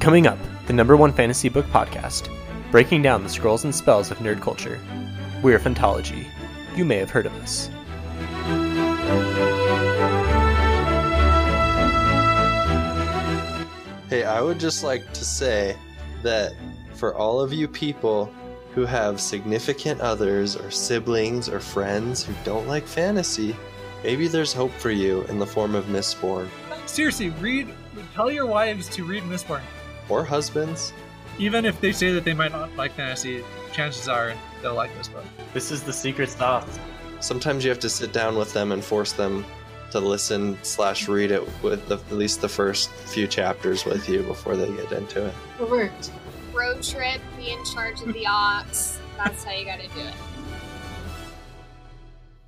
Coming up, the number one fantasy book podcast, breaking down the scrolls and spells of nerd culture. We're Phantology. You may have heard of us. Hey, I would just like to say that for all of you people who have significant others or siblings or friends who don't like fantasy, maybe there's hope for you in the form of Mistborn. Seriously, read. Tell your wives to read Mistborn. Or husbands. Even if they say that they might not like fantasy, chances are they'll like this book. This is the secret sauce. Sometimes you have to sit down with them and force them to listen slash read it with the, at least the first few chapters with you before they get into it. It worked. road trip, be in charge of the ox. That's how you gotta do it.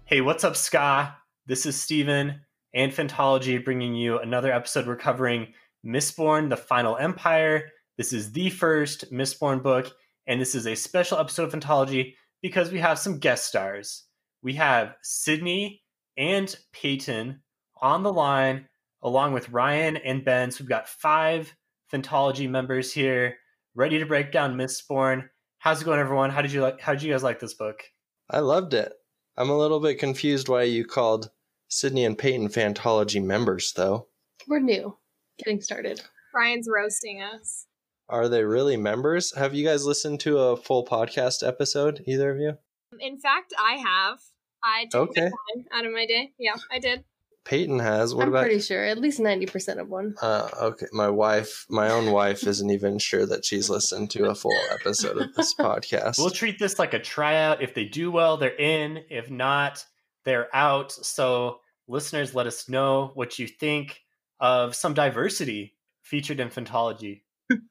Hey, what's up, Ska? This is Steven and Phantology bringing you another episode. We're covering Mistborn, the Final Empire. This is the first Mistborn book, and this is a special episode of Phantology because we have some guest stars. We have Sydney and Peyton on the line, along with Ryan and Ben. So we've got five Phantology members here, ready to break down Mistborn. How's it going, everyone? How did you like? How did you guys like this book? I loved it. I'm a little bit confused why you called Sydney and Peyton Phantology members, though. We're new. Getting started. Ryan's roasting us. Are they really members? Have you guys listened to a full podcast episode, either of you? In fact, I have. I took Okay. the time out of my day. Yeah, I did. Peyton has. What I'm about pretty sure at least 90% of one. Uh, okay, my wife, my own wife, isn't even sure that she's listened to a full episode of this podcast. We'll treat this like a tryout. If they do well, they're in. If not, they're out. So, listeners, let us know what you think of some diversity featured in Phantology.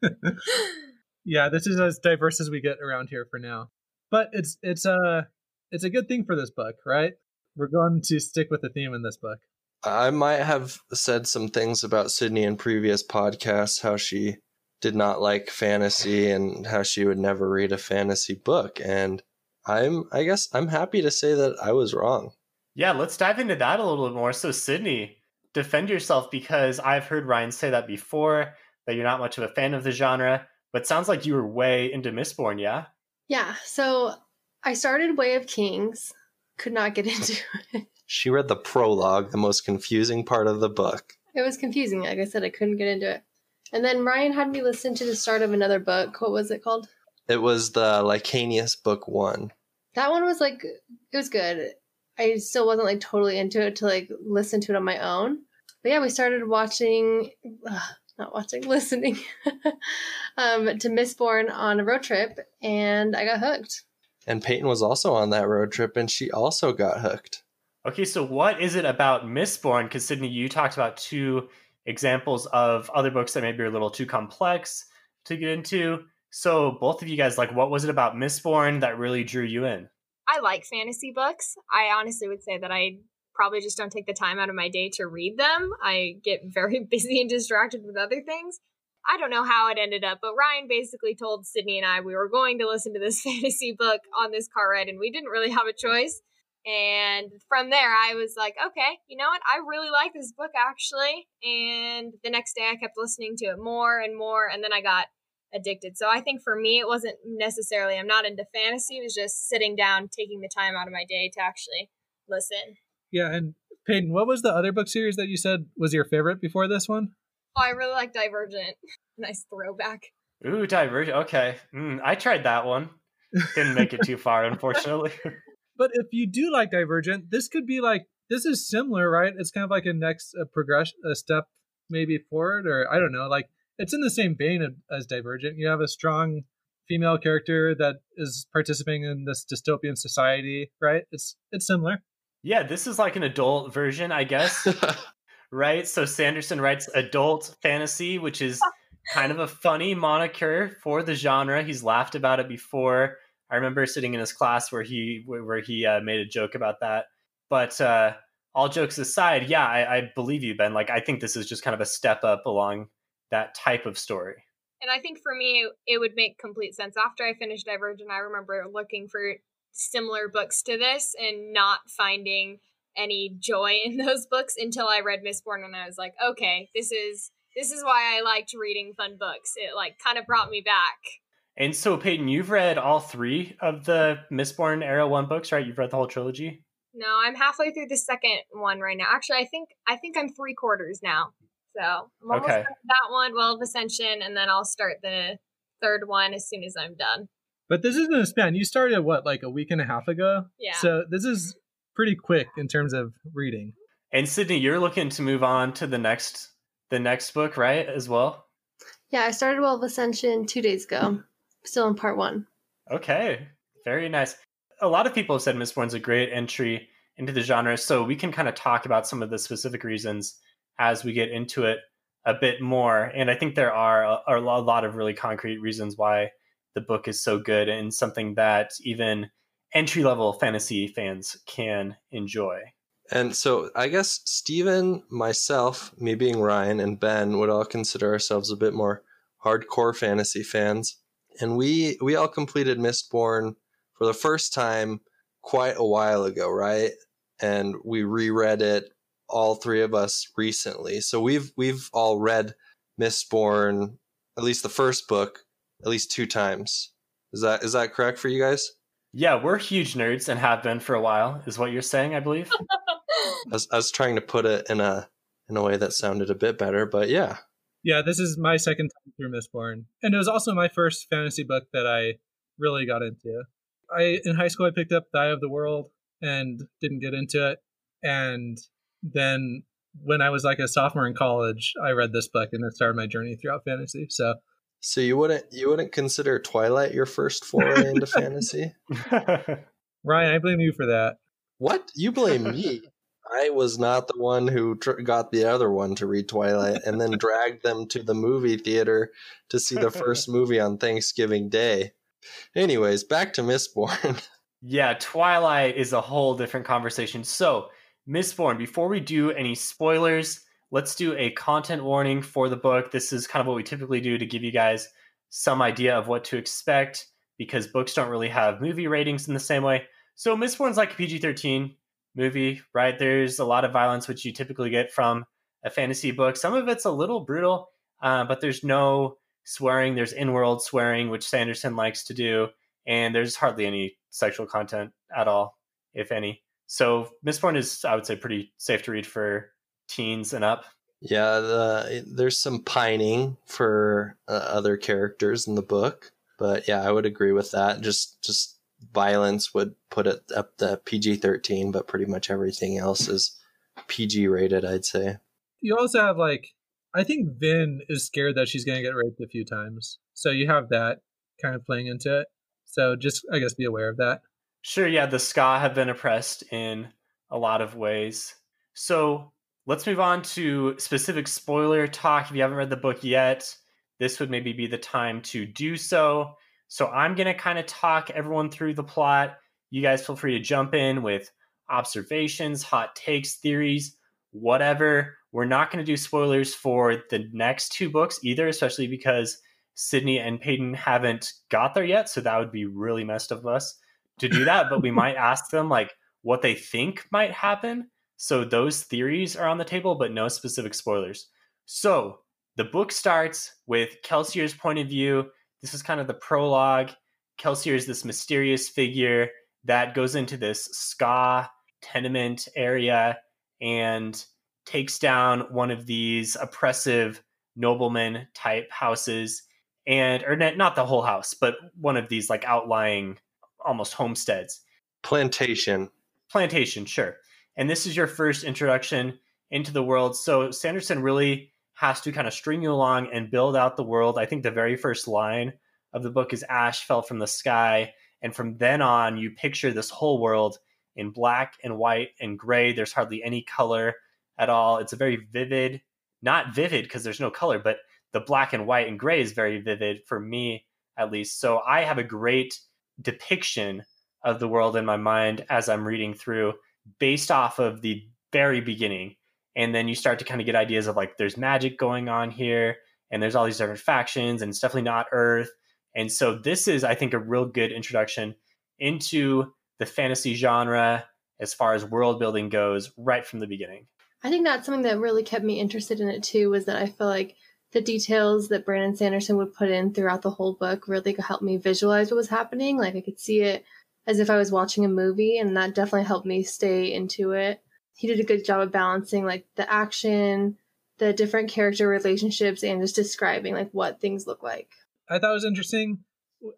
Yeah, this is as diverse as we get around here for now. But it's it's a it's a good thing for this book, right? We're going to stick with the theme in this book. I might have said some things about Sydney in previous podcasts, how she did not like fantasy and how she would never read a fantasy book, and I'm, I guess, I'm happy to say that I was wrong. Yeah, let's dive into that a little bit more. So, Sydney, defend yourself because I've heard Ryan say that before that you're not much of a fan of the genre, but sounds like you were way into Mistborn, yeah? Yeah, so I started Way of Kings, could not get into it. She read the prologue, the most confusing part of the book. It was confusing. Like I said, I couldn't get into it. And then Ryan had me listen to the start of another book. What was it called? It was the Licanius book one. That one was like, it was good. I still wasn't like totally into it to like listen to it on my own. But yeah, we started watching, ugh, not watching, listening um, to Mistborn on a road trip, and I got hooked. And Peyton was also on that road trip, and she also got hooked. Okay, so what is it about Mistborn? Because Sydney, you talked about two examples of other books that maybe are a little too complex to get into. So both of you guys, like, what was it about Mistborn that really drew you in? I like fantasy books. I honestly would say that I probably just don't take the time out of my day to read them. I get very busy and distracted with other things. I don't know how it ended up, but Ryan basically told Sydney and I we were going to listen to this fantasy book on this car ride, and we didn't really have a choice. And from there, I was like, okay, you know what? I really like this book actually. And the next day, I kept listening to it more and more, and then I got addicted. So I think for me, it wasn't necessarily, I'm not into fantasy. It was just sitting down, taking the time out of my day to actually listen. Yeah, and Peyton, what was the other book series that you said was your favorite before this one? Oh, I really like Divergent. nice throwback. Ooh, Divergent. Okay, mm, I tried that one. Didn't make it too far, unfortunately. But if you do like Divergent, this could be like this is similar, right? It's kind of like a next a progression, a step maybe forward, or I don't know. Like it's in the same vein as Divergent. You have a strong female character that is participating in this dystopian society, right? It's it's similar. yeah, this is like an adult version, I guess. right? So Sanderson writes adult fantasy, which is kind of a funny moniker for the genre. He's laughed about it before. I remember sitting in his class where he where he uh, made a joke about that. But uh, all jokes aside, yeah, I, I believe you, Ben. Like I think this is just kind of a step up along that type of story. And I think for me, it would make complete sense. After I finished Divergent, I remember looking for similar books to this and not finding any joy in those books until I read Mistborn and I was like, okay, this is this is why I liked reading fun books. It like kind of brought me back. And so, Peyton, you've read all three of the Mistborn Era One books, right? You've read the whole trilogy. No, I'm halfway through the second one right now. Actually, I think I think I'm three quarters now. So I'm almost Okay. done with that one, Well of Ascension, and then I'll start the third one as soon as I'm done. But this isn't a span. You started what, like a week and a half ago? Yeah. So this is pretty quick in terms of reading. And Sydney, you're looking to move on to the next the next book, right? As well. Yeah, I started Well of Ascension two days ago. Still in part one. Okay, very nice. A lot of people have said Mistborn's a great entry into the genre, so we can kind of talk about some of the specific reasons as we get into it a bit more. And I think there are a, a lot of really concrete reasons why the book is so good and something that even entry level fantasy fans can enjoy. And so I guess Stephen, myself, me being Ryan, and Ben would all consider ourselves a bit more hardcore fantasy fans. And we we all completed Mistborn for the first time quite a while ago, right? And we reread it all three of us recently. So we've we've all read Mistborn, at least the first book, at least two times. Is that is that correct for you guys? Yeah, we're huge nerds and have been for a while, is what you're saying, I believe. I was, I was trying to put it in a in a way that sounded a bit better, but yeah. Yeah, this is my second time through Mistborn. And it was also my first fantasy book that I really got into. I in high school I picked up The Eye of the World and didn't get into it. And then when I was like a sophomore in college, I read this book and it started my journey throughout fantasy. So So you wouldn't you wouldn't consider Twilight your first foray into fantasy? Ryan, I blame you for that. What? You blame me? I was not the one who tr- got the other one to read Twilight and then dragged them to the movie theater to see the first movie on Thanksgiving Day. Anyways, back to Mistborn. Yeah, Twilight is a whole different conversation. So, Mistborn, before we do any spoilers, let's do a content warning for the book. This is kind of what we typically do to give you guys some idea of what to expect because books don't really have movie ratings in the same way. So, Mistborn's like a PG 13 movie, right? There's a lot of violence, which you typically get from a fantasy book. Some of it's a little brutal, uh, but there's no swearing. There's in world swearing, which Sanderson likes to do and there's hardly any sexual content at all, if any. So Mistborn is, I would say, pretty safe to read for teens and up. yeah, the, there's some pining for uh, other characters in the book, but yeah, I would agree with that. Just just violence would put it up to PG-13, but pretty much everything else is PG rated, I'd say. You also have like I think Vin is scared that she's gonna get raped a few times. So you have that kind of playing into it. So just I guess be aware of that. Sure, yeah, the skaa have been oppressed in a lot of ways. So let's move on to specific spoiler talk. If you haven't read the book yet, this would maybe be the time to do so. So I'm going to kind of talk everyone through the plot. You guys feel free to jump in with observations, hot takes, theories, whatever. We're not going to do spoilers for the next two books either, especially because Sydney and Peyton haven't got there yet. So that would be really messed of us to do that. but we might ask them like what they think might happen. So those theories are on the table, but no specific spoilers. So the book starts with Kelsier's point of view. This is kind of the prologue. Kelsier is this mysterious figure that goes into this skaa tenement area and takes down one of these oppressive nobleman type houses and or not the whole house but one of these like outlying almost homesteads. Plantation. plantation sure. And this is your first introduction into the world. So sanderson really has to kind of string you along and build out the world. I think the very first line of the book is ash fell from the sky. And from then on you picture this whole world in black and white and gray. There's hardly any color at all. It's a very vivid not vivid because there's no color but the black and white and gray is very vivid for me at least. So i have a great depiction of the world in my mind as i'm reading through based off of the very beginning and then you start to kind of get ideas of like there's magic going on here and there's all these different factions and it's definitely not earth and so this is i think a real good introduction into the fantasy genre as far as world building goes right from the beginning I think that's something that really kept me interested in it too. Was that I feel like the details that Brandon Sanderson would put in throughout the whole book really helped me visualize what was happening. Like I could see it as if I was watching a movie, and that definitely helped me stay into it. He did a good job of balancing like the action, the different character relationships, and just describing like what things look like. I thought it was interesting.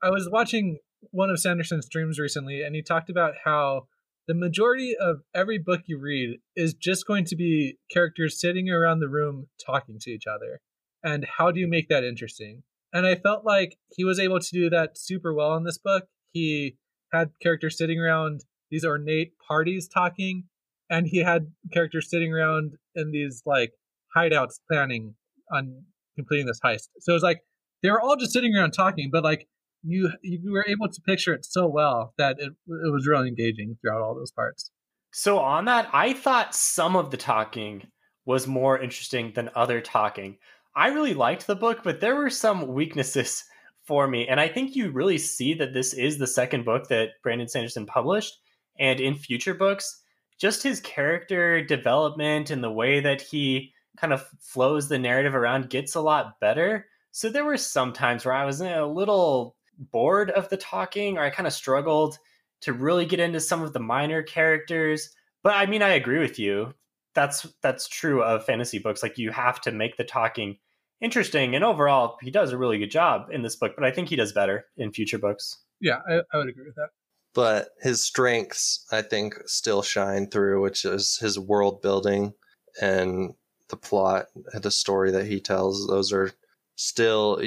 I was watching one of Sanderson's streams recently, and he talked about how the majority of every book you read is just going to be characters sitting around the room talking to each other. And how do you make that interesting? And I felt like he was able to do that super well in this book. He had characters sitting around these ornate parties talking, and he had characters sitting around in these like hideouts planning on completing this heist. So it was like they were all just sitting around talking, but like you you were able to picture it so well that it it was really engaging throughout all those parts. So on that, I thought some of the talking was more interesting than other talking. I really liked the book, but there were some weaknesses for me. And I think you really see that this is the second book that Brandon Sanderson published. And in future books, just his character development and the way that he kind of flows the narrative around gets a lot better. So there were some times where I was a little bored of the talking, or I kind of struggled to really get into some of the minor characters. But I mean, I agree with you. That's that's true of fantasy books. Like you have to make the talking interesting, and overall, he does a really good job in this book. But I think he does better in future books. Yeah, I, I would agree with that. But his strengths, I think, still shine through, which is his world building and the plot, the story that he tells. Those are still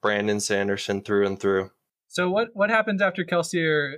Brandon Sanderson through and through. So what what happens after Kelsier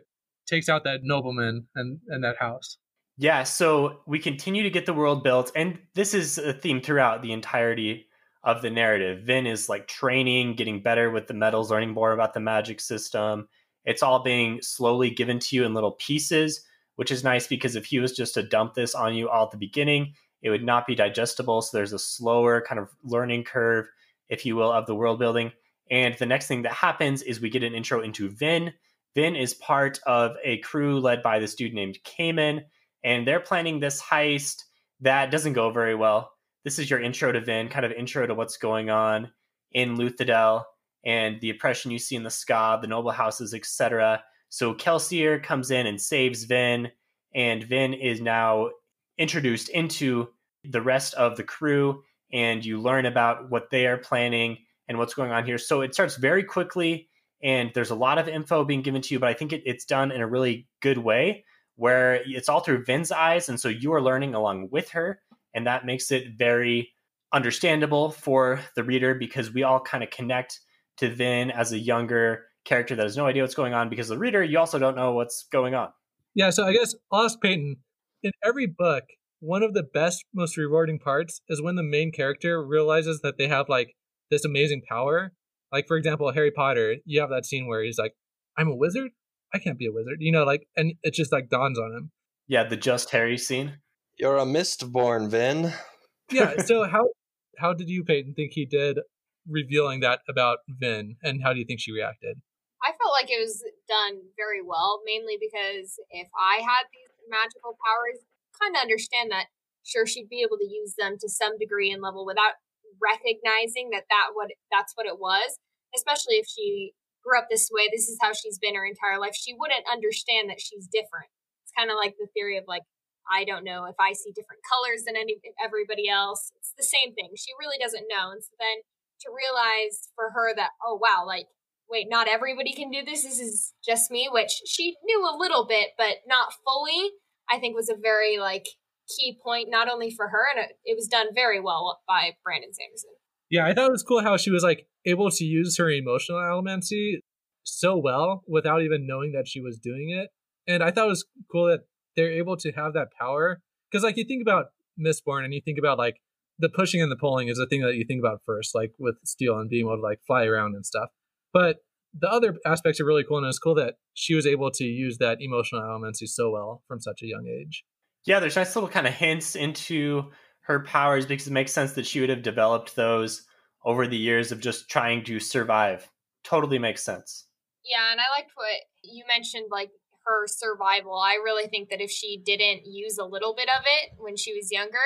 takes out that nobleman and and that house? Yeah, so we continue to get the world built, and this is a theme throughout the entirety of the narrative. Vin is like training, getting better with the metals, learning more about the magic system. It's all being slowly given to you in little pieces, which is nice because if he was just to dump this on you all at the beginning, it would not be digestible. So there's a slower kind of learning curve, if you will, of the world building. And the next thing that happens is we get an intro into Vin. Vin is part of a crew led by this dude named Camon, and they're planning this heist that doesn't go very well. This is your intro to Vin, kind of intro to what's going on in Luthadel and the oppression you see in the Skaa, the noble houses, etc. So Kelsier comes in and saves Vin, and Vin is now introduced into the rest of the crew, and you learn about what they are planning and what's going on here. So it starts very quickly, and there's a lot of info being given to you, but I think it, it's done in a really good way where it's all through Vin's eyes, and so you are learning along with her, and that makes it very understandable for the reader because we all kind of connect to Vin as a younger character that has no idea what's going on because the reader you also don't know what's going on. Yeah, so I guess ask Peyton in every book, one of the best, most rewarding parts is when the main character realizes that they have like this amazing power. Like for example, Harry Potter, you have that scene where he's like, "I'm a wizard. I can't be a wizard," you know, like, and it just like dawns on him. Yeah, the just Harry scene. You're a Mistborn, Vin. yeah. So how how did you, Peyton, think he did revealing that about Vin, and how do you think she reacted? I felt like it was done very well, mainly because if I had these magical powers, kind of understand that. Sure, she'd be able to use them to some degree and level without recognizing that that what that's what it was especially if she grew up this way this is how she's been her entire life she wouldn't understand that she's different it's kind of like the theory of like i don't know if i see different colors than any everybody else it's the same thing she really doesn't know and so then to realize for her that oh wow like wait not everybody can do this this is just me which she knew a little bit but not fully i think was a very like key point not only for her and it, was done very well by Brandon Sanderson. Yeah, I thought it was cool how she was like able to use her emotional allomancy so well without even knowing that she was doing it. And I thought it was cool that they're able to have that power because like you think about Mistborn and you think about like the pushing and the pulling is the thing that you think about first, like with steel and being able to like fly around and stuff. But the other aspects are really cool, and it's cool that she was able to use that emotional allomancy so well from such a young age yeah, there's nice little kind of hints into her powers because it makes sense that she would have developed those over the years of just trying to survive. Totally makes sense. Yeah, and I liked what you mentioned, like her survival. I really think that if she didn't use a little bit of it when she was younger,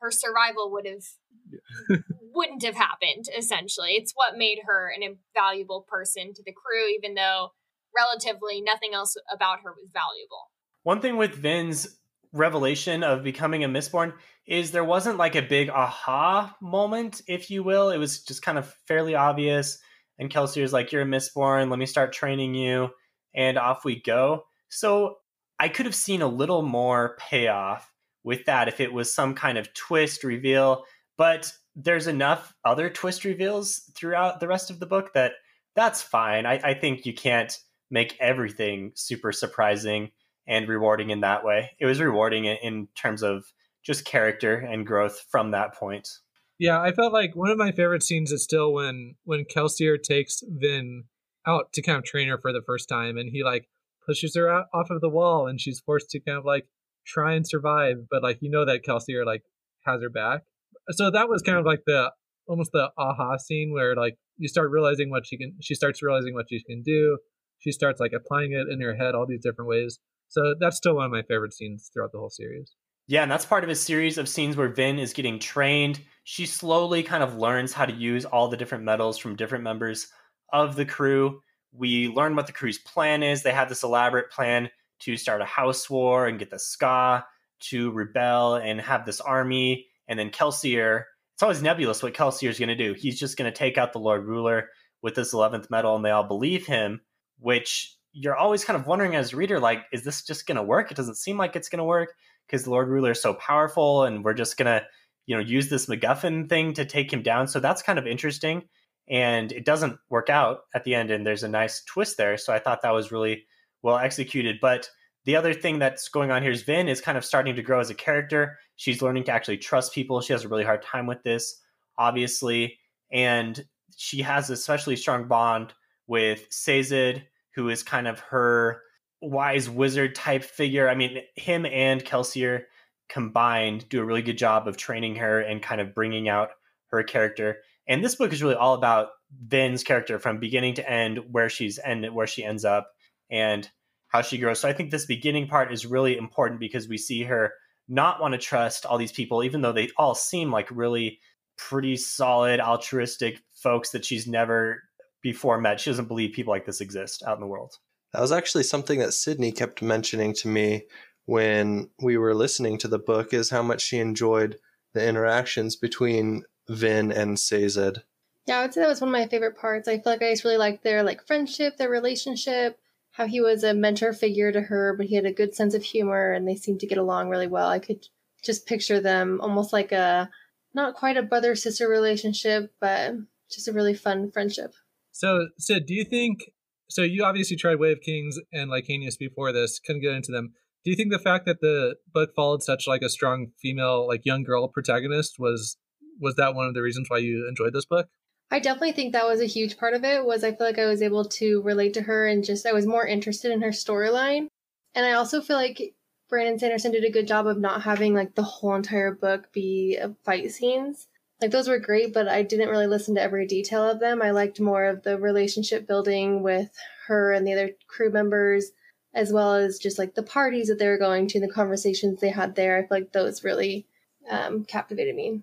her survival would have wouldn't have happened essentially. It's what made her an invaluable person to the crew even though relatively nothing else about her was valuable. One thing with vin's revelation of becoming a mistborn is there wasn't like a big aha moment if you will. It was just kind of fairly obvious. And Kelsier's like you're a mistborn. Let me start training you. And off we go so i could have seen a little more payoff with that if it was some kind of twist reveal but there's enough other twist reveals throughout the rest of the book that that's fine. I, I think you can't make everything super surprising and rewarding in that way. It was rewarding in terms of just character and growth from that point. Yeah, I felt like one of my favorite scenes is still when when Kelsier takes Vin out to kind of train her for the first time, and he like pushes her out off of the wall, and she's forced to kind of like try and survive, but like you know that Kelsier like has her back, so that was kind of like the almost the aha scene where like you start realizing what she can she starts realizing what she can do. She starts like applying it in her head all these different ways. So that's still one of my favorite scenes throughout the whole series. Yeah and that's part of a series of scenes where vin is getting trained. She slowly kind of learns how to use all the different metals from different members of the crew we learn what the crew's plan is they have this elaborate plan to start a house war and get the skaa to rebel and have this army and then Kelsier, it's always nebulous what Kelsier is going to do. He's just going to take out the Lord Ruler with this 11th metal, and they all believe him, which you're always kind of wondering as a reader, like, is this just going to work? It doesn't seem like it's going to work because the Lord Ruler is so powerful, and we're just going to, you know, use this MacGuffin thing to take him down. So that's kind of interesting. And it doesn't work out at the end, and there's a nice twist there. So I thought that was really well executed. But the other thing that's going on here is Vin is kind of starting to grow as a character. She's learning to actually trust people. She has a really hard time with this, obviously. And she has a especially strong bond with Sazed, who is kind of her wise wizard type figure. I mean, him and Kelsier combined do a really good job of training her and kind of bringing out her character. And this book is really all about Vin's character from beginning to end, where she's and where she ends up. And how she grows. So I think this beginning part is really important because we see her not want to trust all these people, even though they all seem like really pretty solid, altruistic folks that she's never before met. She doesn't believe people like this exist out in the world. That was actually something that Sydney kept mentioning to me when we were listening to the book is how much she enjoyed the interactions between Vin and Sazed. Yeah, I would say that was one of my favorite parts. I feel like I just really liked their like friendship, their relationship, how he was a mentor figure to her, but he had a good sense of humor and they seemed to get along really well. I could just picture them almost like a not quite a brother sister relationship, but just a really fun friendship. So, Sid, do you think? So, you obviously tried Way of Kings and Licanius before this. Couldn't get into them. Do you think the fact that the book followed such like a strong female, like young girl protagonist was was that one of the reasons why you enjoyed this book? I definitely think that was a huge part of it was I feel like I was able to relate to her and just I was more interested in her storyline. And I also feel like Brandon Sanderson did a good job of not having like the whole entire book be fight scenes. Like those were great, but I didn't really listen to every detail of them. I liked more of the relationship building with her and the other crew members, as well as just like the parties that they were going to, and the conversations they had there. I feel like those really um, captivated me.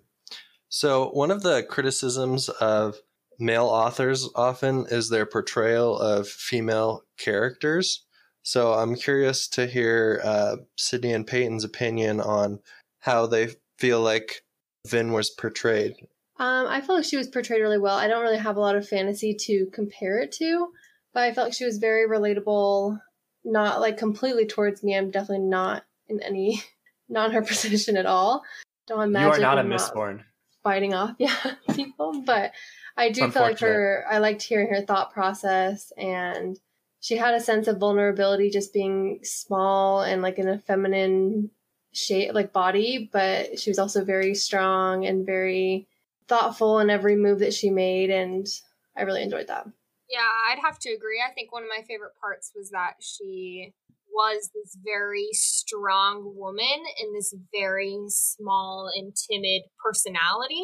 So, one of the criticisms of male authors often is their portrayal of female characters. So, I'm curious to hear uh, Sydney and Peyton's opinion on how they feel like Vin was portrayed. Um, I feel like she was portrayed really well. I don't really have a lot of fantasy to compare it to, but I felt like she was very relatable, not like completely towards me. I'm definitely not in any, not in her position at all. Don't imagine. You are not a Mistborn fighting off yeah people but i do feel like her i liked hearing her thought process and she had a sense of vulnerability just being small and like in a feminine shape like body but she was also very strong and very thoughtful in every move that she made and i really enjoyed that. Yeah i'd have to agree. I think one of my favorite parts was that she was this very strong woman in this very small and timid personality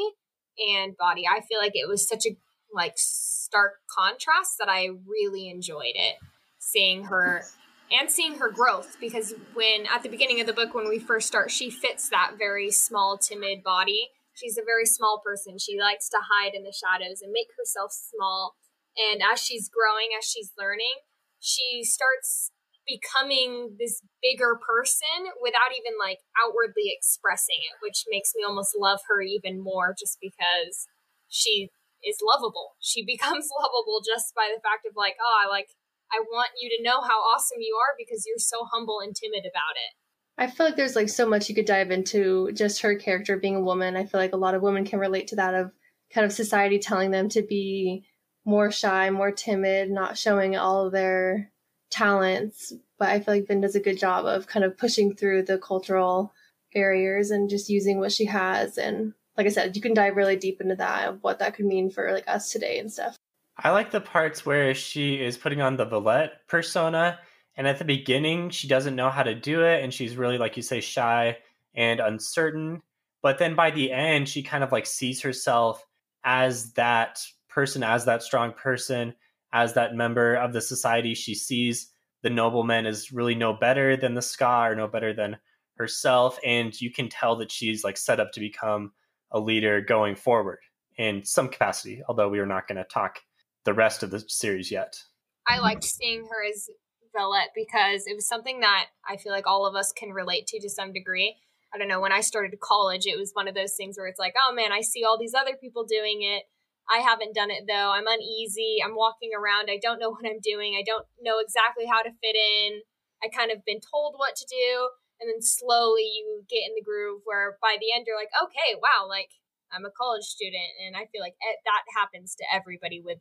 and body. I feel like it was such a like stark contrast that I really enjoyed it. Seeing her and seeing her growth because when at the beginning of the book when we first start she fits that very small timid body she's a very small person she likes to hide in the shadows and make herself small and as she's growing as she's learning she starts becoming this bigger person without even like outwardly expressing it which makes me almost love her even more just because she is lovable she becomes lovable just by the fact of like oh i like I want you to know how awesome you are because you're so humble and timid about it. I feel like there's like so much you could dive into just her character being a woman. I feel like a lot of women can relate to that of kind of society telling them to be more shy, more timid, not showing all of their talents. But I feel like Vin does a good job of kind of pushing through the cultural barriers and just using what she has. And like I said, you can dive really deep into that of what that could mean for like us today and stuff. I like the parts where she is putting on the Valette persona, and at the beginning, she doesn't know how to do it, and she's really, like you say, shy and uncertain. But then by the end, she kind of like sees herself as that person, as that strong person, as that member of the society. She sees the nobleman as really no better than the skaa or no better than herself. And you can tell that she's like set up to become a leader going forward in some capacity, although we are not going to talk the rest of the series yet. I liked seeing her as Valette because it was something that I feel like all of us can relate to to some degree. I don't know, when I started college, it was one of those things where it's like, oh man, I see all these other people doing it. I haven't done it though. I'm uneasy. I'm walking around. I don't know what I'm doing. I don't know exactly how to fit in. I kind of been told what to do. And then slowly you get in the groove where by the end you're like, okay, wow, like I'm a college student. And I feel like eh, that happens to everybody with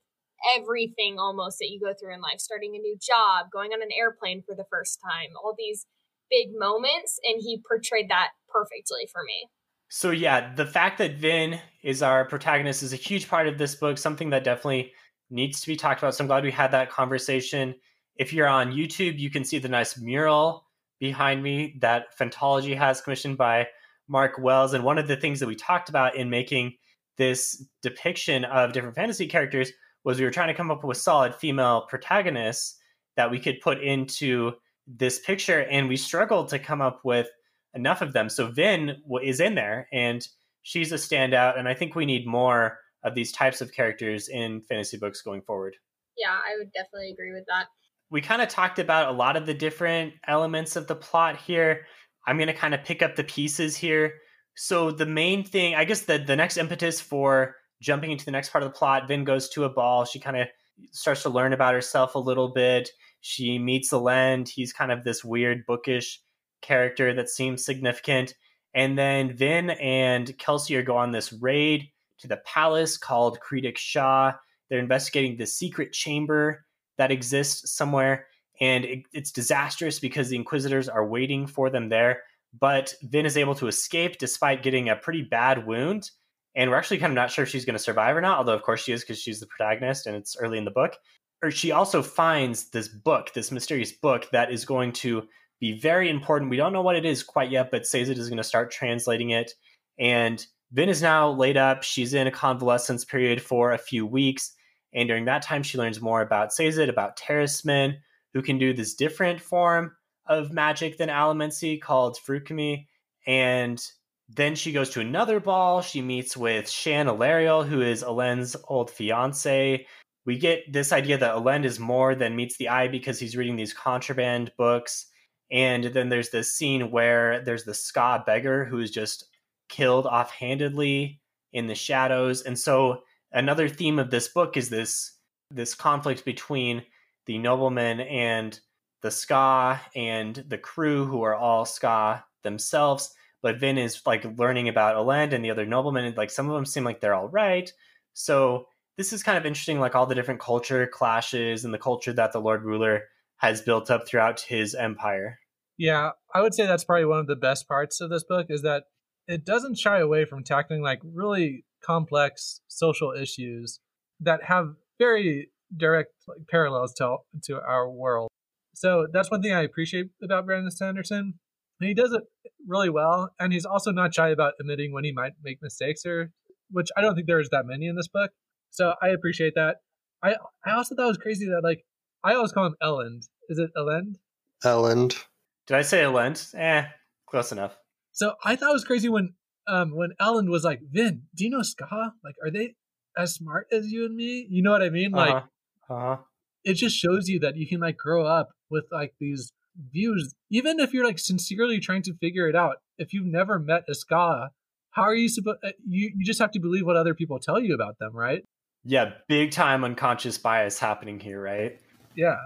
everything almost that you go through in life starting a new job going on an airplane for the first time all these big moments and he portrayed that perfectly for me so yeah the fact that vin is our protagonist is a huge part of this book something that definitely needs to be talked about. So i'm glad we had that conversation. If you're on youtube you can see the nice mural behind me that phantology has commissioned by mark wells. And one of the things that we talked about in making this depiction of different fantasy characters was we were trying to come up with solid female protagonists that we could put into this picture. And we struggled to come up with enough of them so vin is in there and she's a standout and i think we need more of these types of characters in fantasy books going forward yeah i would definitely agree with that we kind of talked about a lot of the different elements of the plot here i'm going to kind of pick up the pieces here so the main thing i guess the, the next impetus for jumping into the next part of the plot, Vin goes to a ball. She kind of starts to learn about herself a little bit. She meets Elend. He's kind of this weird, bookish character that seems significant. And then Vin and Kelsier go on this raid to the palace called Kredik Shaw. They're investigating the secret chamber that exists somewhere. And it, it's disastrous because the Inquisitors are waiting for them there. But Vin is able to escape despite getting a pretty bad wound and we're actually kind of not sure if she's going to survive or not although of course she is because she's the protagonist and it's early in the book or she also finds this book this mysterious book that is going to be very important we don't know what it is quite yet but Sazed is going to start translating it and Vin is now laid up she's in a convalescence period for a few weeks and during that time she learns more about Sazed about Terrismen who can do this different form of magic than Allomancy called Feruchemy and then she goes to another ball. She meets with Shan Elariel, who is Elend's old fiance. We get this idea that Elend is more than meets the eye because he's reading these contraband books. And then there's this scene where there's the skaa beggar who is just killed offhandedly in the shadows. And so another theme of this book is this this conflict between the nobleman and the skaa and the crew who are all ska themselves but Vin is like learning about Elend and the other noblemen. And, like some of them seem like they're all right. So this is kind of interesting, like all the different culture clashes and the culture that the Lord Ruler has built up throughout his empire. Yeah, I would say that's probably one of the best parts of this book is that it doesn't shy away from tackling like really complex social issues that have very direct like, parallels to to our world. So that's one thing I appreciate about Brandon Sanderson and he does it really well. And he's also not shy about admitting when he might make mistakes, or which I don't think there's that many in this book. So I appreciate that. I I also thought it was crazy that like I always call him Elend. Is it Elend? Elend. Did I say Elend? Eh, close enough. So I thought it was crazy when um when Ellen was like, Vin, do you know Skaa? Like, are they as smart as you and me? You know what I mean? Like uh-huh. uh-huh. it just shows you that you can like grow up with like these views, even if you're like sincerely trying to figure it out. If you've never met a Skaa, how are you supposed? You you just have to believe what other people tell you about them, right? Yeah, big time unconscious bias happening here, right? Yeah,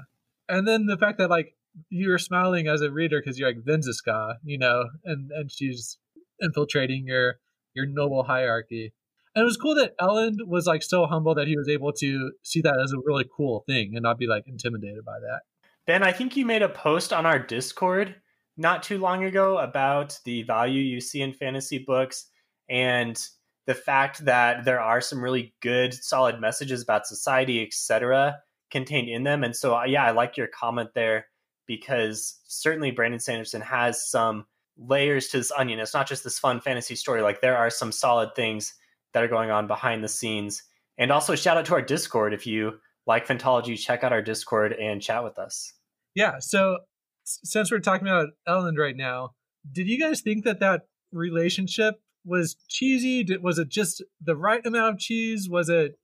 and then the fact that like you're smiling as a reader because you're like Vin's you know, and and she's infiltrating your your noble hierarchy. And it was cool that Elend was like so humble that he was able to see that as a really cool thing and not be like intimidated by that. Ben, I think you made a post on our Discord not too long ago about the value you see in fantasy books and the fact that there are some really good solid messages about society etc contained in them and so uh, yeah i like your comment there because certainly brandon sanderson has some layers to this onion it's not just this fun fantasy story like there are some solid things that are going on behind the scenes and also shout out to our discord if you like phantology check out our discord and chat with us yeah so since we're talking about Ellen right now did you guys think that that relationship was cheesy? Was it just the right amount of cheese? Was it?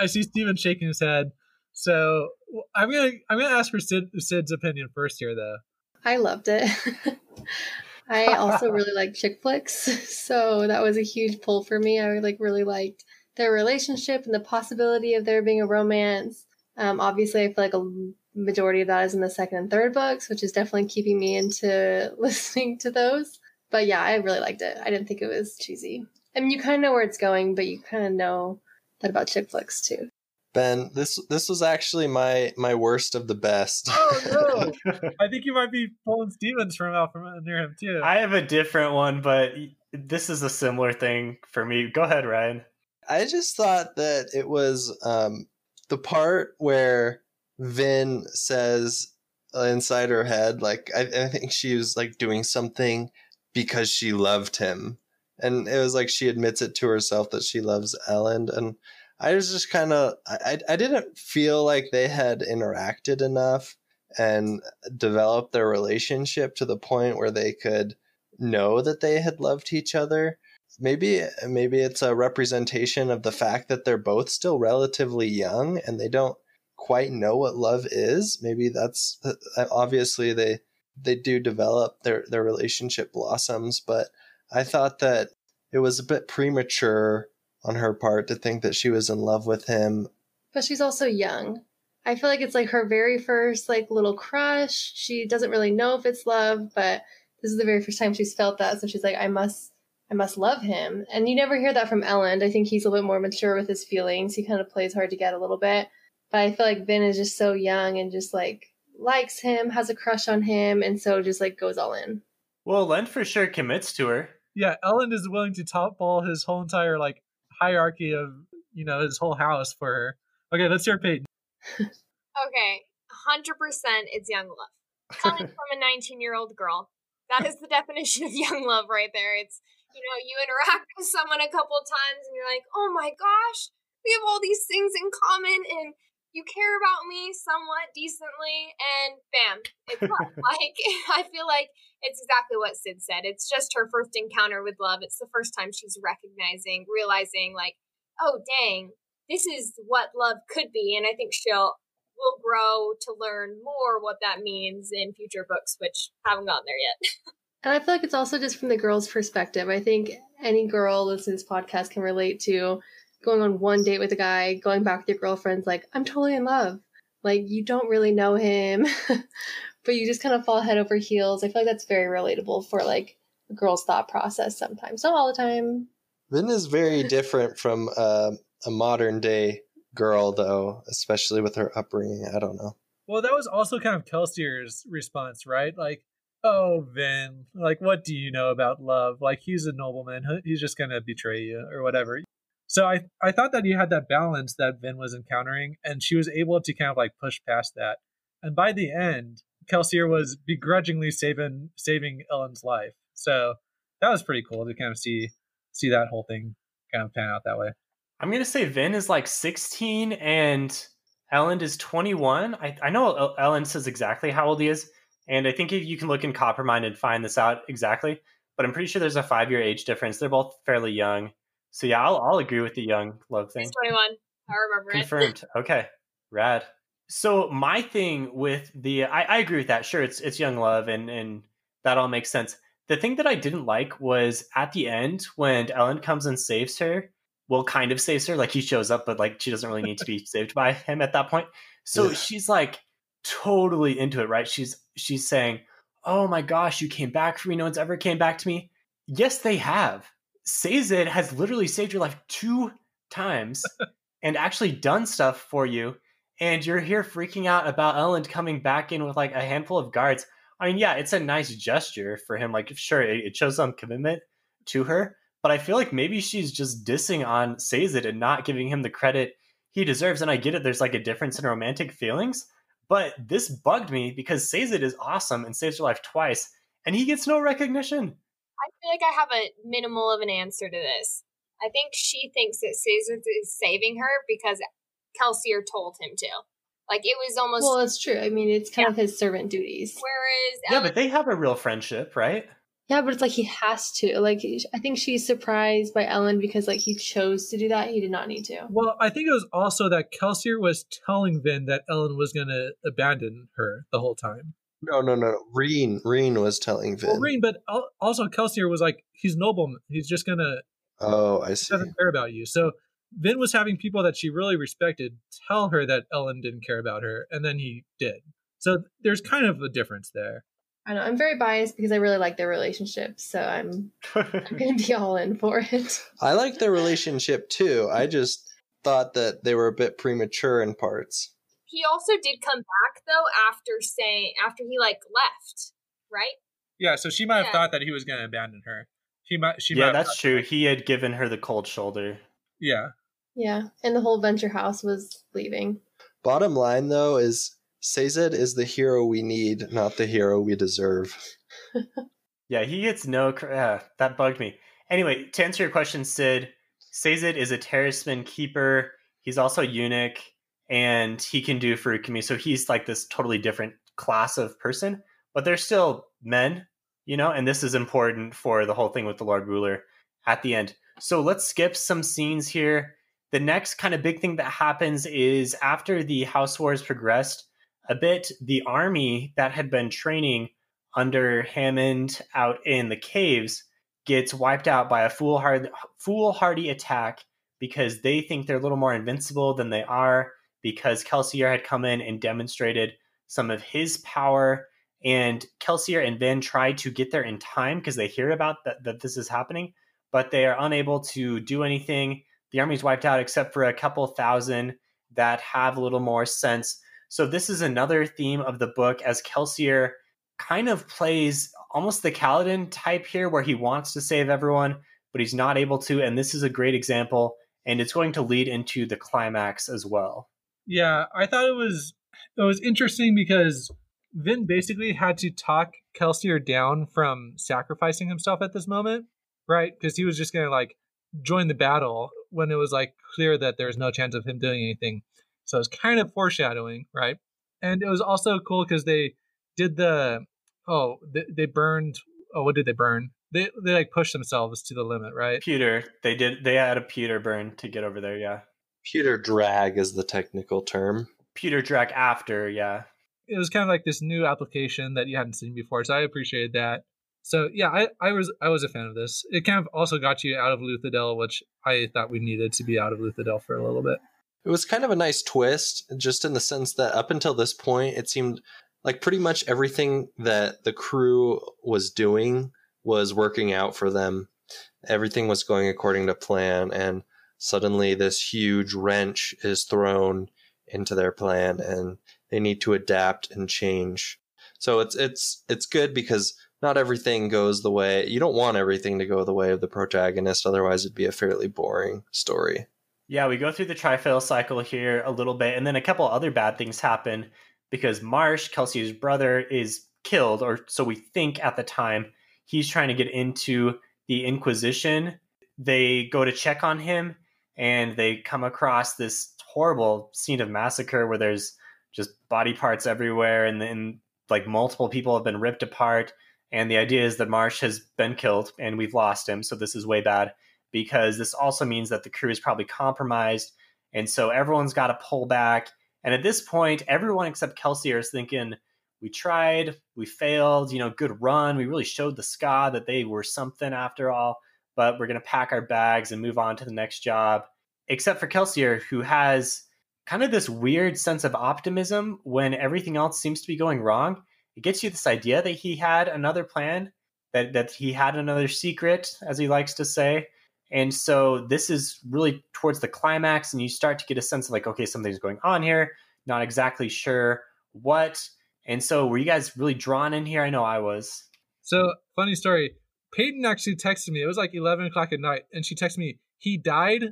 I see Steven shaking his head. So I'm gonna I'm gonna ask for Sid, Sid's opinion first here, though. I loved it. I also really like chick flicks, so that was a huge pull for me. I like really liked their relationship and the possibility of there being a romance. Um, obviously, I feel like a majority of that is in the second and third books, which is definitely keeping me into listening to those but yeah, I really liked it. I didn't think it was cheesy. I mean, you kind of know where it's going, but you kind of know that about chick flicks too. Ben, this this was actually my my worst of the best. Oh no! I think you might be pulling Stevens from out from near him too. I have a different one, but this is a similar thing for me. Go ahead, Ryan. I just thought that it was um, the part where Vin says inside her head, like I, I think she was like doing something because she loved him. And it was like she admits it to herself that she loves Elend. And I was just kind of, I, I didn't feel like they had interacted enough and developed their relationship to the point where they could know that they had loved each other. Maybe maybe it's a representation of the fact that they're both still relatively young and they don't quite know what love is. Maybe that's uh, obviously they they do develop their their relationship blossoms but i thought that it was a bit premature on her part to think that she was in love with him. But she's also young. I feel like it's like her very first like little crush. She doesn't really know if it's love but this is the very first time she's felt that. So she's like i must i must love him. And you never hear that from Ellen. i think he's a little bit more mature with his feelings. He kind of plays hard to get a little bit. But i feel like vin is just so young and just like likes him, has a crush on him, and so just like goes all in. Well, Len for sure commits to her. Yeah, Ellen is willing to topball his whole entire like hierarchy of you know his whole house for her. Okay, let's hear Peyton. okay, hundred percent, it's young love coming from a nineteen-year-old girl. That is the definition of young love right there. It's you know you interact with someone a couple times and you're like, oh my gosh, we have all these things in common, and you care about me somewhat decently, and bam, it's like I feel like it's exactly what Sid said. It's just her first encounter with love. It's the first time she's recognizing, realizing, like, oh dang, this is what love could be, and I think she'll will grow to learn more what that means in future books, which haven't gotten there yet. And I feel like it's also just from the girl's perspective. I think any girl listening to this podcast can relate to going on one date with a guy, going back with your girlfriend's like, I'm totally in love. Like you don't really know him, but you just kind of fall head over heels. I feel like that's very relatable for like a girl's thought process sometimes. Not all the time. Vin is very different from uh, a modern day girl, though, especially with her upbringing. I don't know. Well, that was also kind of Kelsier's response, right? Like, oh, Vin, like, what do you know about love? Like, he's a nobleman. He's just going to betray you or whatever. So I I thought that you had that balance that Vin was encountering, and she was able to kind of like push past that. And by the end, Kelsier was begrudgingly saving saving Elend's life. So that was pretty cool to kind of see see that whole thing kind of pan out that way. I'm gonna say Vin is like 16 and Ellen is 21. I, I know Ellen says exactly how old he is, And I think if you can look in Coppermind and find this out exactly, but I'm pretty sure there's a five year age difference. They're both fairly young. So yeah, I'll, I'll agree with the young love thing. He's 21. I remember it. Confirmed. okay. Rad. So my thing with the I, I agree with that. Sure, it's it's young love and and that all makes sense. The thing that I didn't like was at the end when Ellen comes and saves her. Well, kind of saves her. Like he shows up, but like she doesn't really need to be saved by him at that point. So Yeah. she's like totally into it, right? She's she's saying, "Oh my gosh, you came back for me. No one's ever came back to me." Yes, they have. Sazed has literally saved your life two times and actually done stuff for you, and you're here freaking out about Elend coming back in with like a handful of guards. I mean, yeah, it's a nice gesture for him. Like, sure, it, shows some commitment to her, but I feel like maybe she's just dissing on Sazed and not giving him the credit he deserves. And I get it, there's like a difference in romantic feelings, but this bugged me because Sazed is awesome and saves your life twice, and he gets no recognition. I feel like I have a minimal of an answer to this. I think she thinks that Sazed is saving her because Kelsier told him to. Like it was almost. Well, it's true. I mean, it's kind of his servant duties. whereas Yeah, but they have a real friendship, right? Yeah, but it's like he has to. Like, I think she's surprised by Elend because like he chose to do that. He did not need to. Well, I think it was also that Kelsier was telling Vin that Elend was going to abandon her the whole time. No, no, no. no. Reen, Reen was telling Vin. Well, Reen, but also Kelsier was like, he's noble. He's just going to Oh, I see. doesn't care about you. So Vin was having people that she really respected tell her that Elend didn't care about her, and then he did. So there's kind of a difference there. I know I'm very biased because I really like their relationship, so I'm I'm gonna be all in for it. I like their relationship too. I just thought that they were a bit premature in parts. He also did come back though after saying after he like left, right? Yeah, so she might have Yeah. thought that he was going to abandon her. She might. She yeah, might that's thought- true. He had given her the cold shoulder. Yeah, Yeah, and the whole Venture House was leaving. Bottom line though is Sazed is the hero we need, not the hero we deserve. Yeah, he gets no. Uh, that bugged me. Anyway, to answer your question, Sid, Sazed is a Terrisman keeper. He's also eunuch, and he can do Feruchemy. So he's like this totally different class of person, but they're still men, you know. And this is important for the whole thing with the Lord Ruler at the end. So let's skip some scenes here. The next kind of big thing that happens is after the House Wars progressed a bit, the army that had been training under Hammond out in the caves gets wiped out by a foolhardy, foolhardy attack because they think they're a little more invincible than they are because Kelsier had come in and demonstrated some of his power and Kelsier and Vin try to get there in time because they hear about that, that this is happening, but they are unable to do anything. The army's wiped out except for a couple thousand that have a little more sense. So this is another theme of the book as Kelsier kind of plays almost the Kaladin type here, where he wants to save everyone, but he's not able to. And this is a great example, and it's going to lead into the climax as well. Yeah. I thought it was it was interesting because Vin basically had to talk Kelsier down from sacrificing himself at this moment, right? Because he was just to like join the battle when it was like clear that there was no chance of him doing anything. So it was kind of foreshadowing, right? And it was also cool because they did the oh they, they burned oh what did they burn? They they like pushed themselves to the limit, right? Pewter, they did. They had a pewter burn to get over there. Yeah, Pewter drag is the technical term. pewter drag after. Yeah, it was kind of like this new application that you hadn't seen before, so I appreciated that. So yeah, I, I was I was a fan of this. It kind of also got you out of Luthadel, which I thought we needed to be out of Luthadel for a little bit. It was kind of a nice twist, just in the sense that up until this point, it seemed like pretty much everything that the crew was doing was working out for them. Everything was going according to plan, and suddenly this huge wrench is thrown into their plan, and they need to adapt and change. So it's it's it's good because not everything goes the way you don't want everything to go the way of the protagonist. Otherwise, it'd be a fairly boring story. yeah. We go through the try-fail cycle here a little bit, and then a couple other bad things happen because Marsh, Kelsier's brother, is killed, or so we think at the time. He's trying to get into the Inquisition. They go to check on him, and they come across this horrible scene of massacre where there's just body parts everywhere, and then like multiple people have been ripped apart. And the idea is that Marsh has been killed and we've lost him. So this is way bad because this also means that the crew is probably compromised. And so everyone's got to pull back. And at this point, everyone except Kelsier is thinking, we tried, we failed, you know, good run. We really showed the skaa that they were something after all, but we're going to pack our bags and move on to the next job. Except for Kelsier, who has kind of this weird sense of optimism when everything else seems to be going wrong. It gets you this idea that he had another plan, that, that he had another secret, as he likes to say. And so this is really towards the climax, and you start to get a sense of like, okay, something's going on here. Not exactly sure what. And so, were you guys really drawn in here? I know I was. So, funny story. Peyton actually texted me. It was like 11 o'clock at night, and she texted me, he died,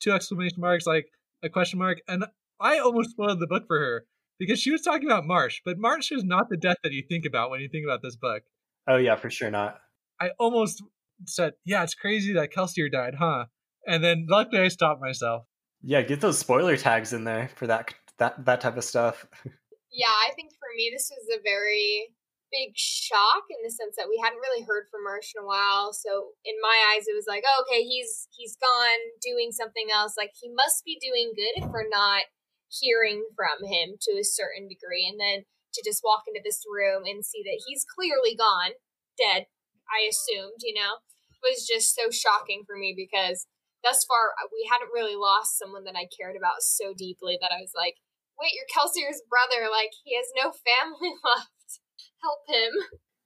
two exclamation marks, like a question mark. And I almost spoiled the book for her because she was talking about Marsh, but Marsh is not the death that you think about when you think about this book. Oh, yeah, for sure not. I almost said, yeah, it's crazy that Kelsier died, huh? And then luckily I stopped myself. Yeah, get those spoiler tags in there for that that that type of stuff. yeah, I think for me this was a very big shock in the sense that we hadn't really heard from Marsh in a while. So in my eyes, it was like, oh, okay, he's he's gone doing something else. Like he must be doing good if we're not hearing from him to a certain degree. And then to just walk into this room and see that he's clearly gone, dead. I assumed, you know, was just so shocking for me because thus far uh, we hadn't really lost someone that I cared about so deeply that I was like, wait, you're Kelsier's brother. Like, he has no family left. Help him.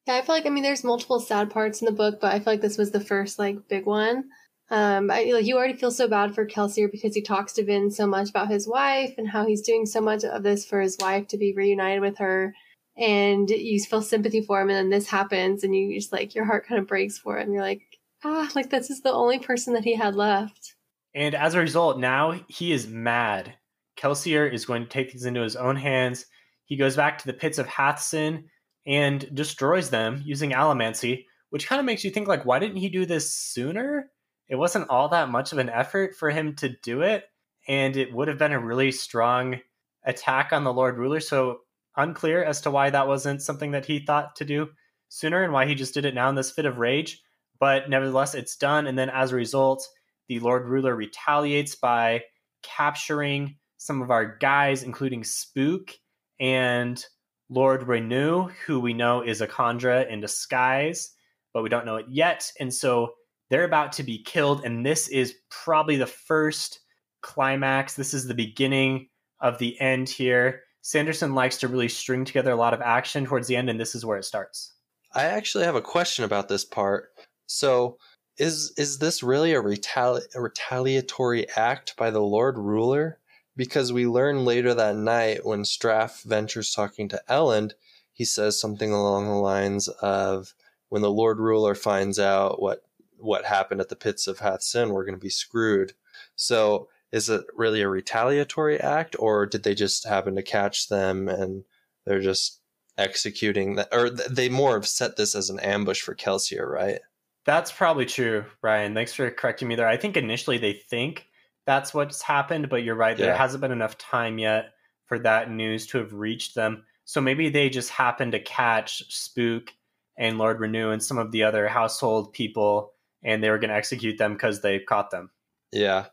Yeah, I feel like, I mean, there's multiple sad parts in the book, but I feel like this was the first, like, big one. Um, I, like, you already feel so bad for Kelsier because he talks to Vin so much about his wife and how he's doing so much of this for his wife to be reunited with her. And you feel sympathy for him, and then this happens, and you just like your heart kind of breaks for him. You're like, ah, like this is the only person that he had left. And as a result, now he is mad Kelsier is going to take things into his own hands. He goes back to the pits of Hathsin and destroys them using allomancy, which kind of makes you think like, why didn't he do this sooner? It wasn't all that much of an effort for him to do it, and it would have been a really strong attack on the Lord Ruler. So unclear as to why that wasn't something that he thought to do sooner and why he just did it now in this fit of rage. But nevertheless, it's done, and then as a result, the Lord Ruler retaliates by capturing some of our guys, including Spook and Lord Renoux, who we know is a kandra in disguise, but we don't know it yet. And so they're about to be killed. And this is probably the first climax. This is the beginning of the end here. Sanderson likes to really string together a lot of action towards the end, and this is where it starts. I actually have a question about this part. So, is is this really a, retali- a retaliatory act by the Lord Ruler? Because we learn later that night when Straff Venture's talking to Elend, he says something along the lines of, "When the Lord Ruler finds out what what happened at the pits of Hathsin, we're going to be screwed." So, is it really a retaliatory act, or did they just happen to catch them and they're just executing that, or they more have set this as an ambush for Kelsier, right? That's probably true, Ryan. Thanks for correcting me there. I think initially they think that's what's happened, but you're right. There hasn't been enough time yet for that news to have reached them. So maybe they just happened to catch Spook and Lord Renoux and some of the other household people, and they were going to execute them because they caught them. Yeah,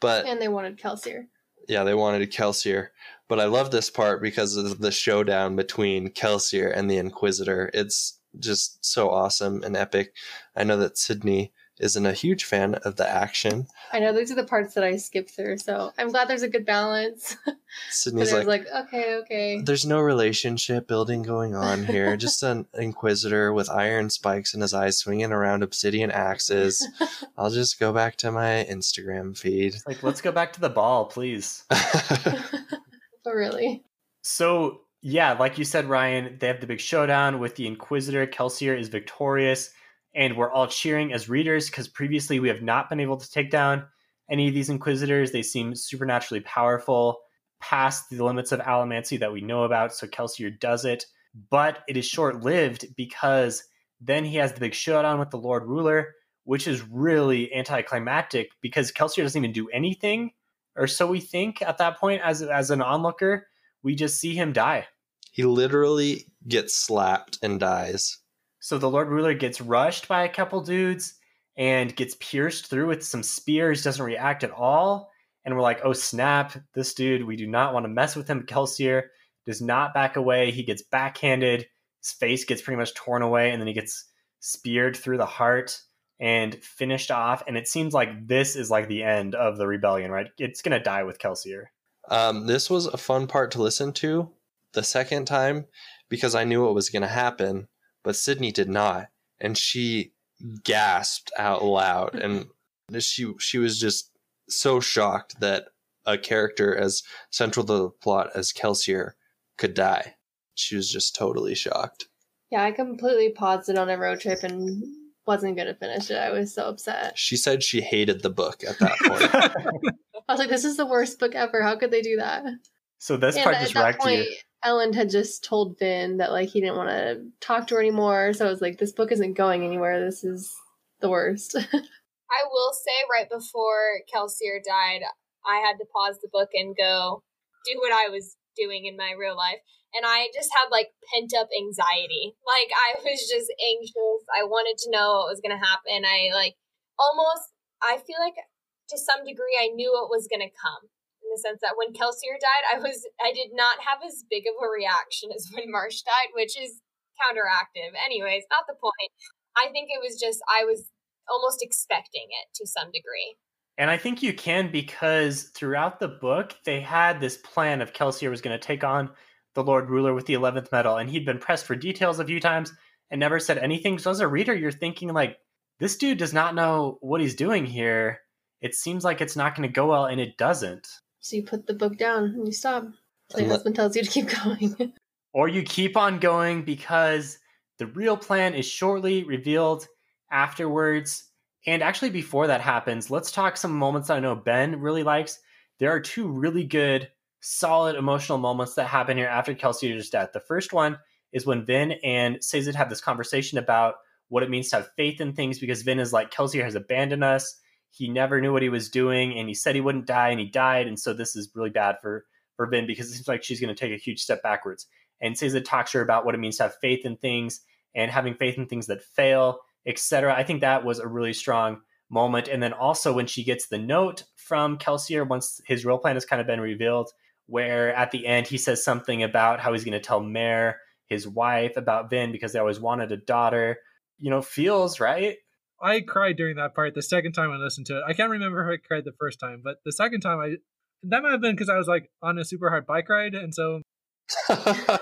but and they wanted Kelsier. Yeah, they wanted Kelsier. But I love this part because of the showdown between Kelsier and the Inquisitor. It's just so awesome and epic. I know that Sydney isn't a huge fan of the action. I know these are the parts that I skip through, so I'm glad there's a good balance. Sydney's like, like, okay, okay. There's no relationship building going on here. Just an inquisitor with iron spikes in his eyes, swinging around obsidian axes. I'll just go back to my Instagram feed. Like, let's go back to the ball, please. oh, really? So yeah, like you said, Ryan, they have the big showdown with the Inquisitor. Kelsier is victorious and we're all cheering as readers because previously we have not been able to take down any of these inquisitors. They seem supernaturally powerful, past the limits of allomancy that we know about. So Kelsier does it, but it is short lived because then he has the big showdown with the Lord Ruler, which is really anticlimactic because Kelsier doesn't even do anything, or so we think at that point as as an onlooker. We just see him die. He literally gets slapped and dies. So the Lord Ruler gets rushed by a couple dudes and gets pierced through with some spears, doesn't react at all. And we're like, oh snap, this dude, we do not want to mess with him. Kelsier does not back away. He gets backhanded. His face gets pretty much torn away, and then he gets speared through the heart and finished off. And it seems like this is like the end of the rebellion, right? It's going to die with Kelsier. Um, this was a fun part to listen to the second time because I knew what was going to happen, but Sydney did not. And she gasped out loud mm-hmm. and she she was just so shocked that a character as central to the plot as Kelsier could die. She was just totally shocked. Yeah, I completely paused it on a road trip and wasn't going to finish it. I was so upset. She said she hated the book at that point. I was like, this is the worst book ever. How could they do that? So this And part just that wrecked point, you. Elend had just told Vin that like he didn't want to talk to her anymore. So I was like, this book isn't going anywhere. This is the worst. I will say right before Kelsier died, I had to pause the book and go do what I was doing in my real life. And I just had like pent up anxiety. Like I was just anxious. I wanted to know what was going to happen. I like almost, I feel like to some degree, I knew what was going to come the sense that when Kelsier died, I was, I did not have as big of a reaction as when Marsh died, which is counteractive. Anyways, not the point. I think it was just, I was almost expecting it to some degree. And I think you can because throughout the book, they had this plan of Kelsier was going to take on the Lord Ruler with the 11th metal, and he'd been pressed for details a few times and never said anything. So as a reader, you're thinking, like, this dude does not know what he's doing here. It seems like it's not going to go well, and it doesn't. So you put the book down and you stop. So your husband tells you to keep going. Or you keep on going because the real plan is shortly revealed afterwards. And actually, before that happens, let's talk some moments that I know Ben really likes. There are two really good, solid emotional moments that happen here after Kelsier's death. The first one is when Vin and Sazed have this conversation about what it means to have faith in things because Vin is like, Kelsier has abandoned us. He never knew what he was doing and he said he wouldn't die and he died. And so this is really bad for, for Vin because it seems like she's going to take a huge step backwards and Sazed talks to her about what it means to have faith in things and having faith in things that fail, etc. I think that was a really strong moment. And then also when she gets the note from Kelsier, once his real plan has kind of been revealed, where at the end he says something about how he's going to tell Mare, his wife, about Vin because they always wanted a daughter. You know, feels right. I cried during that part the second time I listened to it. I can't remember if I cried the first time, but the second time I that might have been because I was like on a super hard bike ride, and so it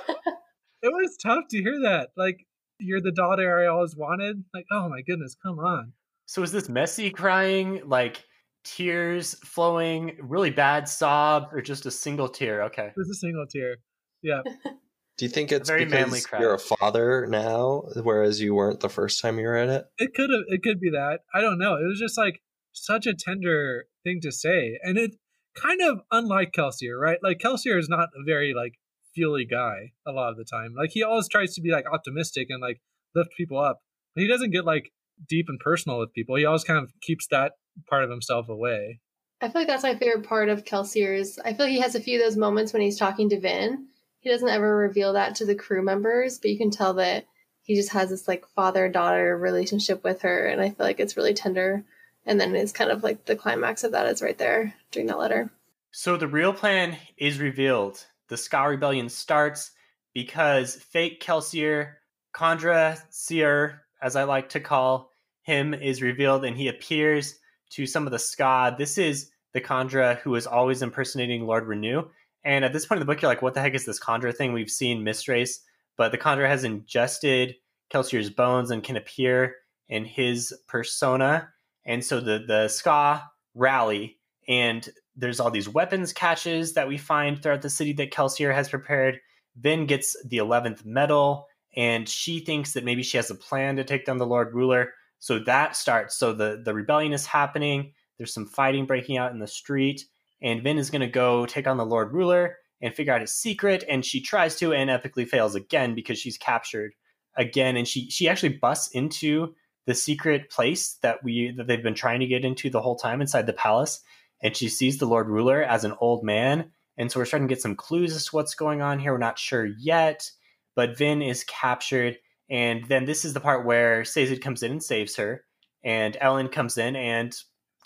was tough to hear that. Like you're the daughter I always wanted. Like oh my goodness, come on. So is this messy crying, like tears flowing, really bad sob, or just a single tear? Okay. It was a single tear. Yeah, Do you think it's very manly because you're a father now, whereas you weren't the first time you read it? it could have. It could be that. I don't know. It was just like such a tender thing to say, and it kind of unlike Kelsier, right? Like Kelsier is not a very like feely guy a lot of the time. Like he always tries to be like optimistic and like lift people up, but he doesn't get like deep and personal with people. He always kind of keeps that part of himself away. I feel like that's my favorite part of Kelsier's. I feel like he has a few of those moments when he's talking to Vin. He doesn't ever reveal that to the crew members, but you can tell that he just has this like father daughter relationship with her, and I feel like it's really tender. And then it's kind of like the climax of that is right there during that letter. So the real plan is revealed. The Skaa Rebellion starts because fake Kelsier, Kandra Seer, as I like to call him, is revealed and he appears to some of the Skaa. This is the Kandra who is always impersonating Lord Renoux. And at this point in the book, you're like, what the heck is this Kandra thing? We've seen mistwraiths, but the Kandra has ingested Kelsier's bones and can appear in his persona. And so the, the Skaa rally, and there's all these weapons caches that we find throughout the city that Kelsier has prepared. Vin gets the 11th metal, and she thinks that maybe she has a plan to take down the Lord Ruler. So that starts. So the, the rebellion is happening. There's some fighting breaking out in the street, and Vin is going to go take on the Lord Ruler and figure out his secret. And she tries to and epically fails again because she's captured again. And she she actually busts into the secret place that we that they've been trying to get into the whole time inside the palace. And she sees the Lord Ruler as an old man. And so we're starting to get some clues as to what's going on here. We're not sure yet. but Vin is captured. And then this is the part where Sazed comes in and saves her. And Elend comes in and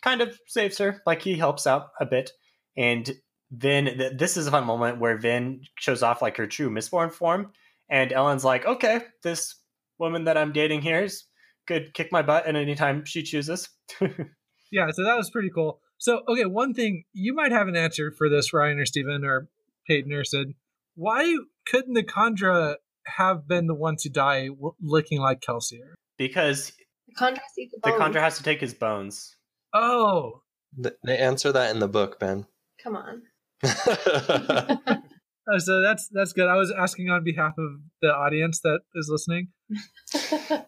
kind of saves her. Like he helps out a bit. And Vin, th- this is a fun moment where Vin shows off like her true Mistborn form. And Elend's like, okay, this woman that I'm dating here is could kick my butt at any time she chooses. yeah, so that was pretty cool. So, okay, one thing you might have an answer for this, Ryan or Steven or Peyton or Sid. Why couldn't the Kandra have been the one to die w- looking like Kelsier? Because The Kandra has to the the bones. Has to take his bones. Oh, They answer that in the book, Ben. Come on. oh, so that's that's good. I was asking on behalf of the audience that is listening.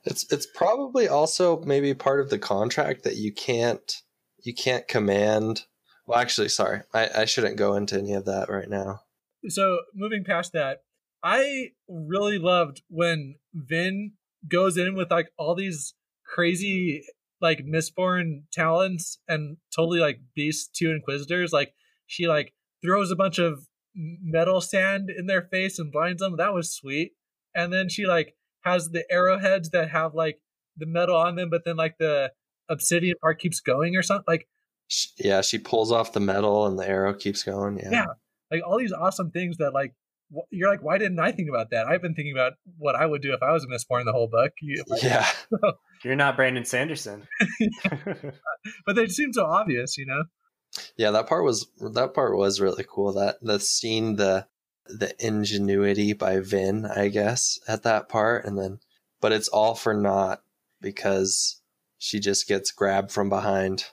it's it's probably also maybe part of the contract that you can't you can't command. Well, actually, sorry, I, I shouldn't go into any of that right now. So, moving past that, I really loved when Vin goes in with like all these crazy like Mistborn talents and totally like beasts two inquisitors like she like throws a bunch of metal sand in their face and blinds them that was sweet and then she like has the arrowheads that have like the metal on them but then like the obsidian part keeps going or something like yeah, she pulls off the metal and the arrow keeps going. Yeah. Yeah. like all these awesome things that like you're like why didn't i think about that i've been thinking about what i would do if i was a Mistborn the whole book You- Yeah. You're not Brandon Sanderson. but they seem so obvious you know Yeah, that part was that part was really cool. That that scene, the the ingenuity by Vin, I guess, at that part, and then, but it's all for naught because she just gets grabbed from behind.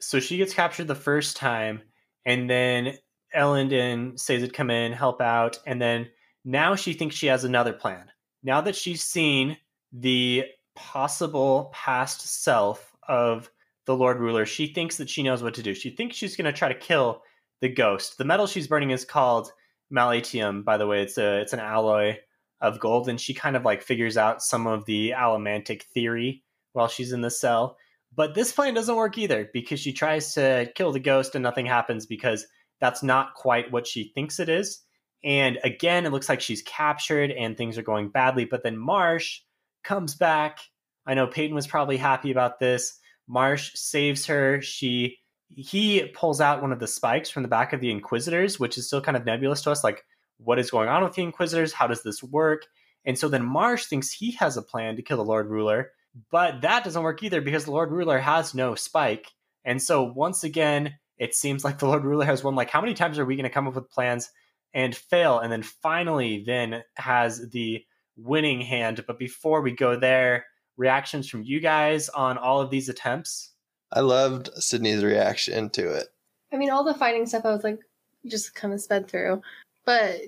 so she gets captured the first time, and then Elend and Sazed come in, help out, and then now she thinks she has another plan. Now that she's seen the possible past self of the Lord Ruler, she thinks that she knows what to do. She thinks she's going to try to kill the ghost. The metal she's burning is called malatium. By the way, it's a it's an alloy of gold, and she kind of like figures out some of the allomantic theory while she's in the cell. But this plan doesn't work either because she tries to kill the ghost and nothing happens because that's not quite what she thinks it is. And again, it looks like she's captured and things are going badly. But then Marsh comes back. I know Peyton was probably happy about this. Marsh saves her. She he pulls out one of the spikes from the back of the Inquisitors, which is still kind of nebulous to us. Like, what is going on with the Inquisitors? How does this work? And so then Marsh thinks he has a plan to kill the Lord Ruler, but that doesn't work either because the Lord Ruler has no spike. And so once again, it seems like the Lord Ruler has won. Like, how many times are we going to come up with plans and fail? And then finally, then has the winning hand. But before we go there, reactions from you guys on all of these attempts? I loved Sydney's reaction to it. I mean, all the fighting stuff I was like, just kind of sped through. But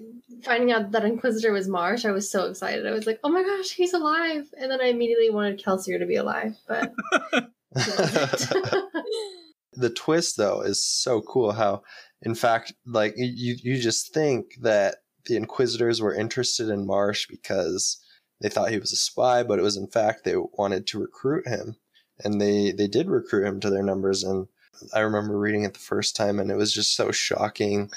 finding out that Inquisitor was Marsh, I was so excited. I was like, oh my gosh, he's alive. And then I immediately wanted Kelsier to be alive. But the twist though is so cool how in fact like you you just think that the inquisitors were interested in marsh because they thought he was a spy but it was in fact they wanted to recruit him and they they did recruit him to their numbers and i remember reading it the first time and it was just so shocking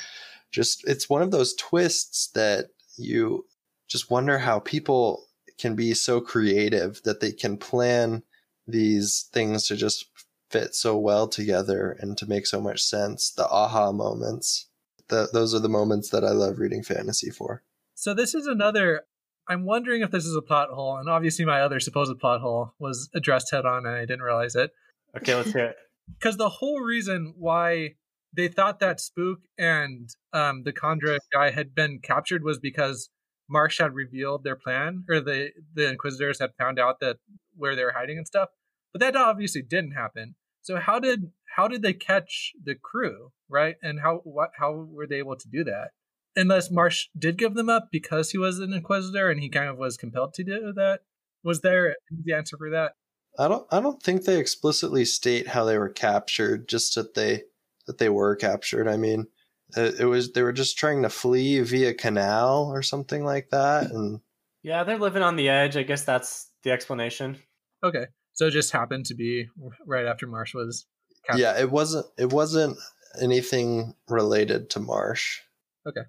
just it's one of those twists that you just wonder how people can be so creative that they can plan these things to just fit so well together and to make so much sense. The aha moments. The, those are the moments that I love reading fantasy for. so this is another i'm wondering if this is a plot hole and obviously my other supposed plot hole was addressed head on and i didn't realize it Okay, let's hear it. because the whole reason why they thought that spook and um, the Kandra guy had been captured was because Marsh had revealed their plan, or the the Inquisitors had found out that where they were hiding and stuff. But that obviously didn't happen. So how did how did they catch the crew, right? And how what how were they able to do that? Unless Marsh did give them up because he was an Inquisitor and he kind of was compelled to do that. Was there the answer for that? I don't I don't think they explicitly state how they were captured, just that they that they were captured. I mean, it, it was they were just trying to flee via canal or something like that and Yeah, they're living on the edge. I guess that's the explanation. Okay, so it just happened to be right after Marsh was captured. yeah, it wasn't it wasn't anything related to Marsh. Cool.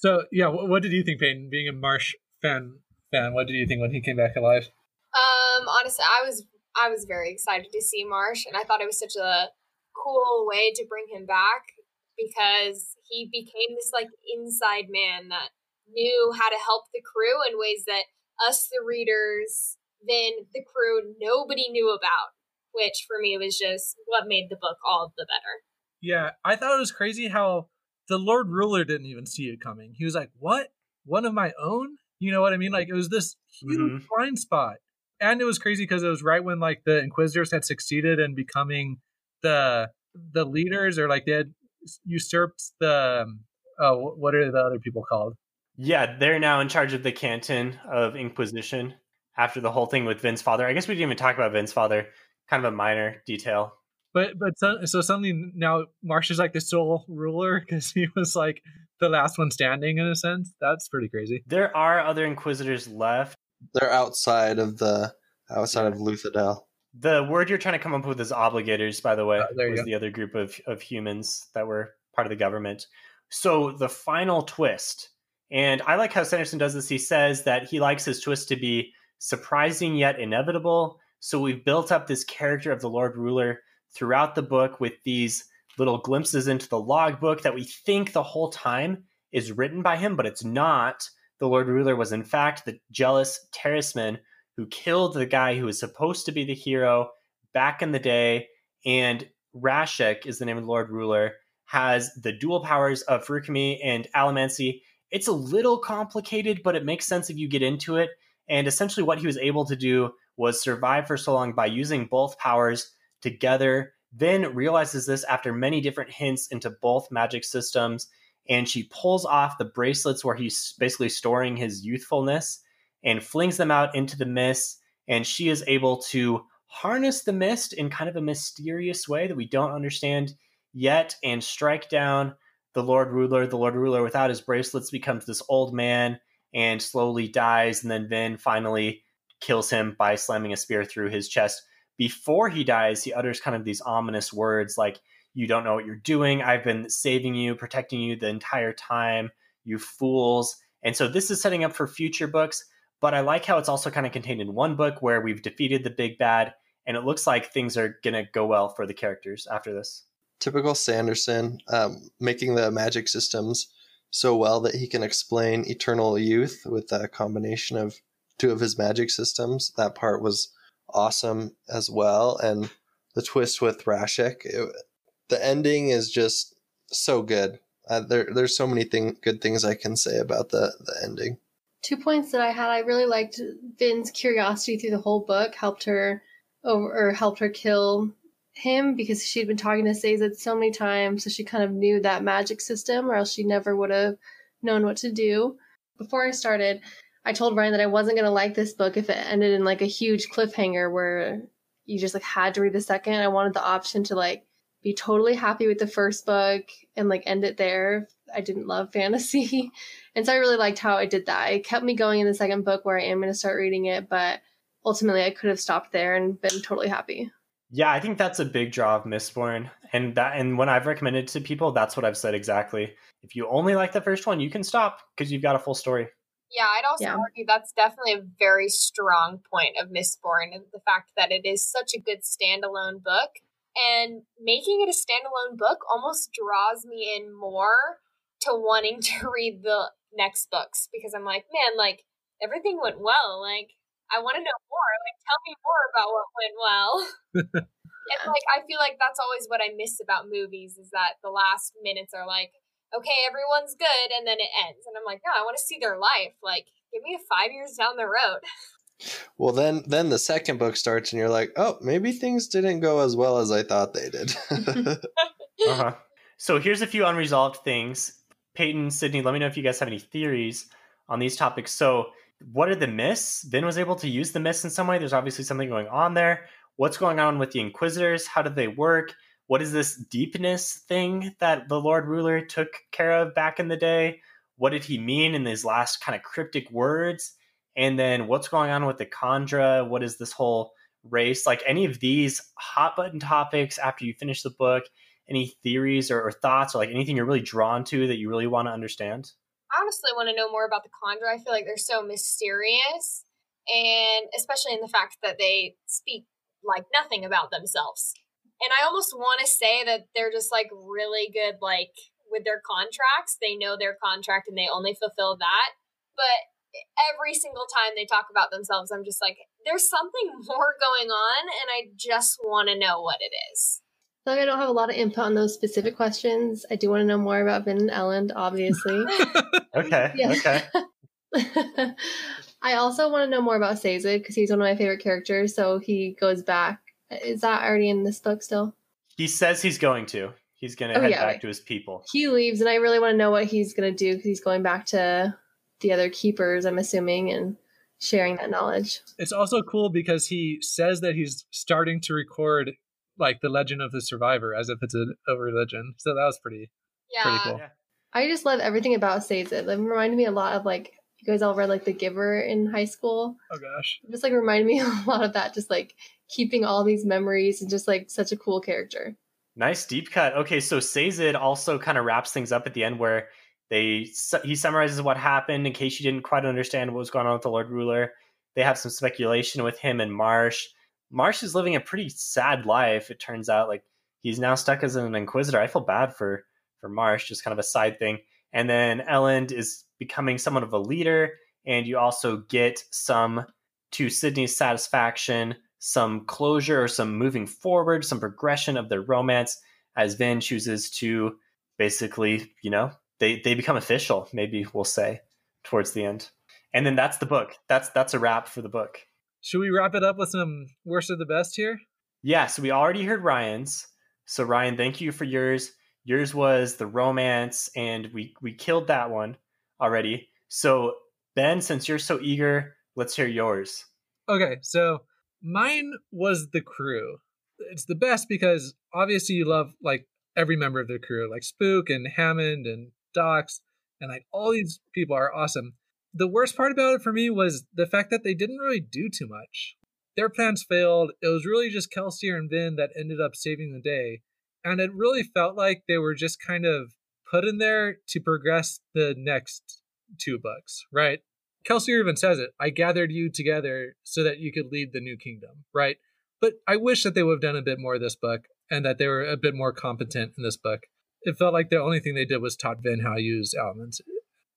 So yeah, what, what did you think, Peyton, being a Marsh fan fan, what did you think when he came back alive? Um, honestly, I was I was very excited to see Marsh, and I thought it was such a cool way to bring him back because he became this like inside man that knew how to help the crew in ways that us, the readers, then the crew, nobody knew about. Which for me was just what made the book all the better. Yeah, I thought it was crazy how the Lord Ruler didn't even see it coming. He was like, "What? One of my own?" You know what I mean? Like it was this huge Mhm. blind spot, and it was crazy because it was right when like the Inquisitors had succeeded in becoming the the leaders, or like they had usurped the um, oh, what are the other people called? Yeah, they're now in charge of the canton of Inquisition after the whole thing with Vin's father. I guess we didn't even talk about Vin's father. Kind of a minor detail. But but so, so suddenly now Marsh is like the sole ruler because he was like the last one standing in a sense. That's pretty crazy. There are other Inquisitors left. They're outside of the outside of Luthadel. The word you're trying to come up with is obligators, by the way, Uh, there was go. the other group of, of humans that were part of the government. So the final twist, and I like how Sanderson does this. He says that he likes his twist to be surprising yet inevitable. So we've built up this character of the Lord Ruler throughout the book with these little glimpses into the logbook that we think the whole time is written by him, but it's not. The Lord Ruler was, in fact, the jealous Terrisman who killed the guy who was supposed to be the hero back in the day. And Rashek is the name of the Lord Ruler, has the dual powers of Feruchemy and Allomancy. It's a little complicated, but it makes sense if you get into it. And essentially, what he was able to do was survive for so long by using both powers together. Then realizes this after many different hints into both magic systems. And she pulls off the bracelets where he's basically storing his youthfulness and flings them out into the mist. And she is able to harness the mist in kind of a mysterious way that we don't understand yet and strike down the Lord Ruler. The Lord Ruler, without his bracelets, becomes this old man and slowly dies. And then Vin finally kills him by slamming a spear through his chest. Before he dies, he utters kind of these ominous words like, You don't know what you're doing. I've been saving you, protecting you the entire time, you fools. And so this is setting up for future books. But I like how it's also kind of contained in one book where we've defeated the big bad, and it looks like things are going to go well for the characters after this. Typical Sanderson, um, making the magic systems so well that he can explain eternal youth with a combination of two of his magic systems. That part was awesome as well, and the twist with Rashek, it, the ending is just so good. Uh, there, there's so many thing, good things I can say about the the ending. Two points that I had. I really liked Vin's curiosity through the whole book helped her over or helped her kill him because she'd been talking to Sazed so many times, so she kind of knew that magic system, or else she never would have known what to do. Before I started, I told Ryan that I wasn't gonna like this book if it ended in like a huge cliffhanger where you just like had to read the second. I wanted the option to like be totally happy with the first book and like end it there. I didn't love fantasy. And so I really liked how it did that. It kept me going in the second book where I am going to start reading it, but ultimately I could have stopped there and been totally happy. Yeah, I think that's a big draw of Mistborn, and that and when I've recommended to people, that's what I've said exactly. If you only like the first one, you can stop because you've got a full story. Yeah, I'd also Yeah. argue that's definitely a very strong point of Mistborn, and the fact that it is such a good standalone book. And making it a standalone book almost draws me in more to wanting to read the next books because I'm like, man, like everything went well. Like I want to know more. Like tell me more about what went well. And like I feel like that's always what I miss about movies is that the last minutes are like, okay, everyone's good, and then it ends, and I'm like, no, I want to see their life. Like, give me a five years down the road. Well, then then the second book starts, and you're like, oh, maybe things didn't go as well as I thought they did. Uh-huh. So here's a few unresolved things. Peyton, Sydney, let me know if you guys have any theories on these topics. So, what are the mists? Vin was able to use the mists in some way. There's obviously something going on there. What's going on with the Inquisitors? How did they work? What is this deepness thing that the Lord Ruler took care of back in the day? What did he mean in these last kind of cryptic words? And then what's going on with the Kandra? What is this whole race? Like any of these hot button topics after you finish the book, any theories or, or thoughts or like anything you're really drawn to that you really want to understand? I honestly want to know more about the Kandra. I feel like they're so mysterious, and especially in the fact that they speak like nothing about themselves. And I almost want to say that they're just like really good, like with their contracts. They know their contract and they only fulfill that. But every single time they talk about themselves, I'm just like, there's something more going on, and I just want to know what it is. I feel like I don't have a lot of input on those specific questions. I do want to know more about Vin and Elend, obviously. Okay. Yeah. Okay. I also want to know more about Sazed because he's one of my favorite characters. So he goes back. Is that already in this book still? He says he's going to. He's going to Oh, head yeah, back right. to his people. He leaves, and I really want to know what he's going to do because he's going back to the other keepers, I'm assuming, and sharing that knowledge. It's also cool because he says that he's starting to record like the Legend of the Survivor as if it's a, a religion. So that was pretty Yeah. pretty cool. Yeah. I just love everything about Sazed. It reminded me a lot of like you guys all read like The Giver in high school. Oh gosh. It just like reminded me a lot of that, just like keeping all these memories and just like such a cool character. Nice deep cut. Okay, so Sazed also kind of wraps things up at the end where they he summarizes what happened in case you didn't quite understand what was going on with the Lord Ruler. They have some speculation with him and Marsh. Marsh is living a pretty sad life. It turns out like he's now stuck as an inquisitor. I feel bad for for Marsh, just kind of a side thing. And then Elend is becoming somewhat of a leader, and you also get some to Sydney's satisfaction, some closure or some moving forward, some progression of their romance as Vin chooses to basically, you know, they they become official, maybe we'll say, towards the end. And then that's the book. That's that's a wrap for the book. Should we wrap it up with some worst of the best here? Yeah, so we already heard Ryan's. So Ryan, thank you for yours. Yours was the romance, and we we killed that one already. So Ben, since you're so eager, let's hear yours. Okay, so mine was the crew. It's the best because obviously you love like every member of the crew, like Spook and Hammond and Dox, and like all these people are awesome. The worst part about it for me was the fact that they didn't really do too much. Their plans failed. It was really just Kelsier and Vin that ended up saving the day. And it really felt like they were just kind of put in there to progress the next two books, right? Kelsier even says it. I gathered you together so that you could lead the new kingdom, right? But I wish that they would have done a bit more of this book and that they were a bit more competent in this book. It felt like the only thing they did was taught Vin how to use elements.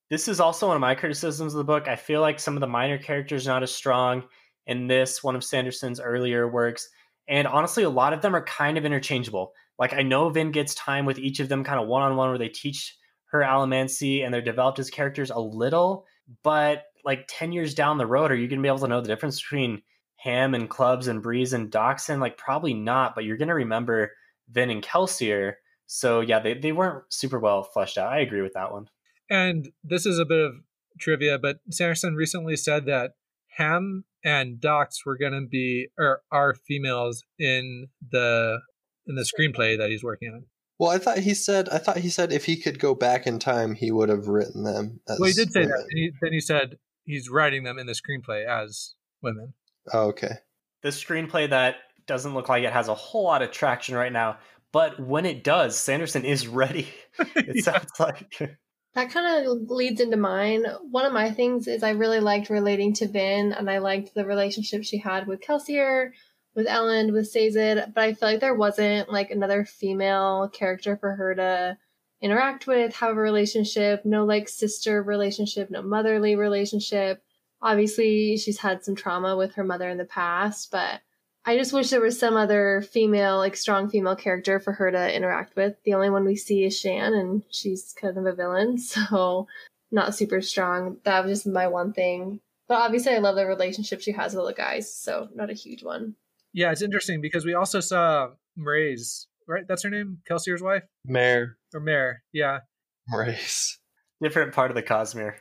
This is also one of my criticisms of the book. I feel like some of the minor characters are not as strong in this, one of Sanderson's earlier works. And honestly, a lot of them are kind of interchangeable. Like, I know Vin gets time with each of them kind of one on one where they teach her allomancy and they're developed as characters a little, but like 10 years down the road, are you going to be able to know the difference between Ham and Clubs and Breeze and Dockson? Like, probably not, but you're going to remember Vin and Kelsier. So, yeah, they, they weren't super well fleshed out. I agree with that one. And this is a bit of trivia, but Sanderson recently said that Ham and Dox were going to be or are females in the in the screenplay that he's working on. Well, I thought he said. I thought he said if he could go back in time, he would have written them. As Well, he did say that. women. And he, then he said he's writing them in the screenplay as women. Oh, okay. the screenplay that doesn't look like it has a whole lot of traction right now. But when it does, Sanderson is ready. It Yeah. sounds like. That kind of leads into mine. One of my things is I really liked relating to Vin, and I liked the relationship she had with Kelsier, with Elend, with Sazed, but I feel like there wasn't like another female character for her to interact with, have a relationship, no like sister relationship, no motherly relationship. Obviously, she's had some trauma with her mother in the past, but I just wish there was some other female, like strong female character for her to interact with. The only one we see is Shan, and she's kind of a villain, so not super strong. That was just my one thing. But obviously, I love the relationship she has with the guys, so not a huge one. Yeah, it's interesting because we also saw Mraize, right? That's her name, Kelsier's wife Mare or Mare. Yeah, race. Different part of the Cosmere.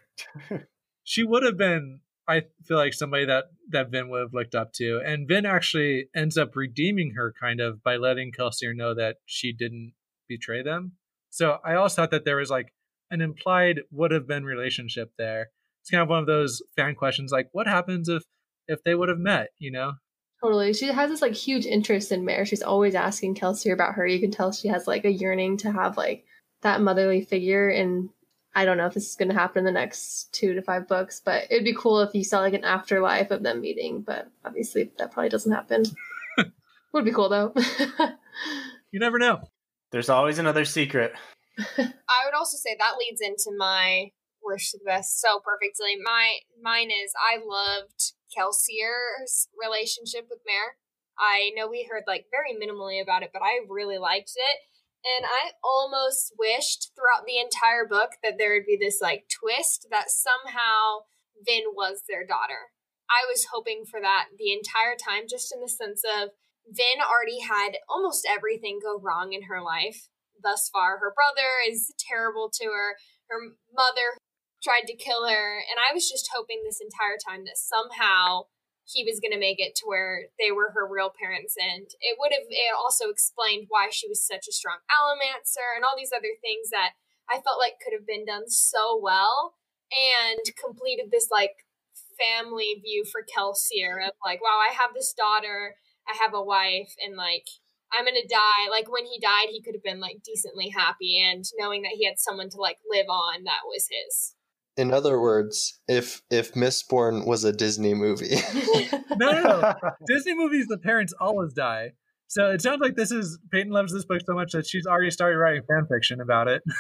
she would have been. I feel like somebody that that Vin would have looked up to, and Vin actually ends up redeeming her kind of by letting Kelsier know that she didn't betray them. So I always thought that there was like an implied would have been relationship there. It's kind of one of those fan questions, like what happens if if they would have met, you know? Totally. She has this like huge interest in Mare. She's always asking Kelsier about her. You can tell she has like a yearning to have like that motherly figure. And I don't know if this is going to happen in the next two to five books, but it'd be cool if you saw like an afterlife of them meeting. But obviously, that probably doesn't happen. Would be cool though. You never know. There's always another secret. I would also say that leads into my wish for the best so perfectly. My mine is I loved Kelsier's relationship with Mare. I know we heard like very minimally about it, but I really liked it. And I almost wished throughout the entire book that there would be this like twist that somehow Vin was their daughter. I was hoping for that the entire time, just in the sense of Vin already had almost everything go wrong in her life thus far. Her brother is terrible to her, her mother tried to kill her, and I was just hoping this entire time that somehow he was going to make it to where they were her real parents and it would have it also explained why she was such a strong allomancer and all these other things that i felt like could have been done so well and completed this like family view for kelsier of like wow i have this daughter i have a wife and like i'm gonna die. Like when he died he could have been like decently happy and knowing that he had someone to like live on that was his In other words, if if Mistborn was a Disney movie, No, no, no. Disney movies, the parents always die. So it sounds like this is Peyton loves this book so much that she's already started writing fan fiction about it.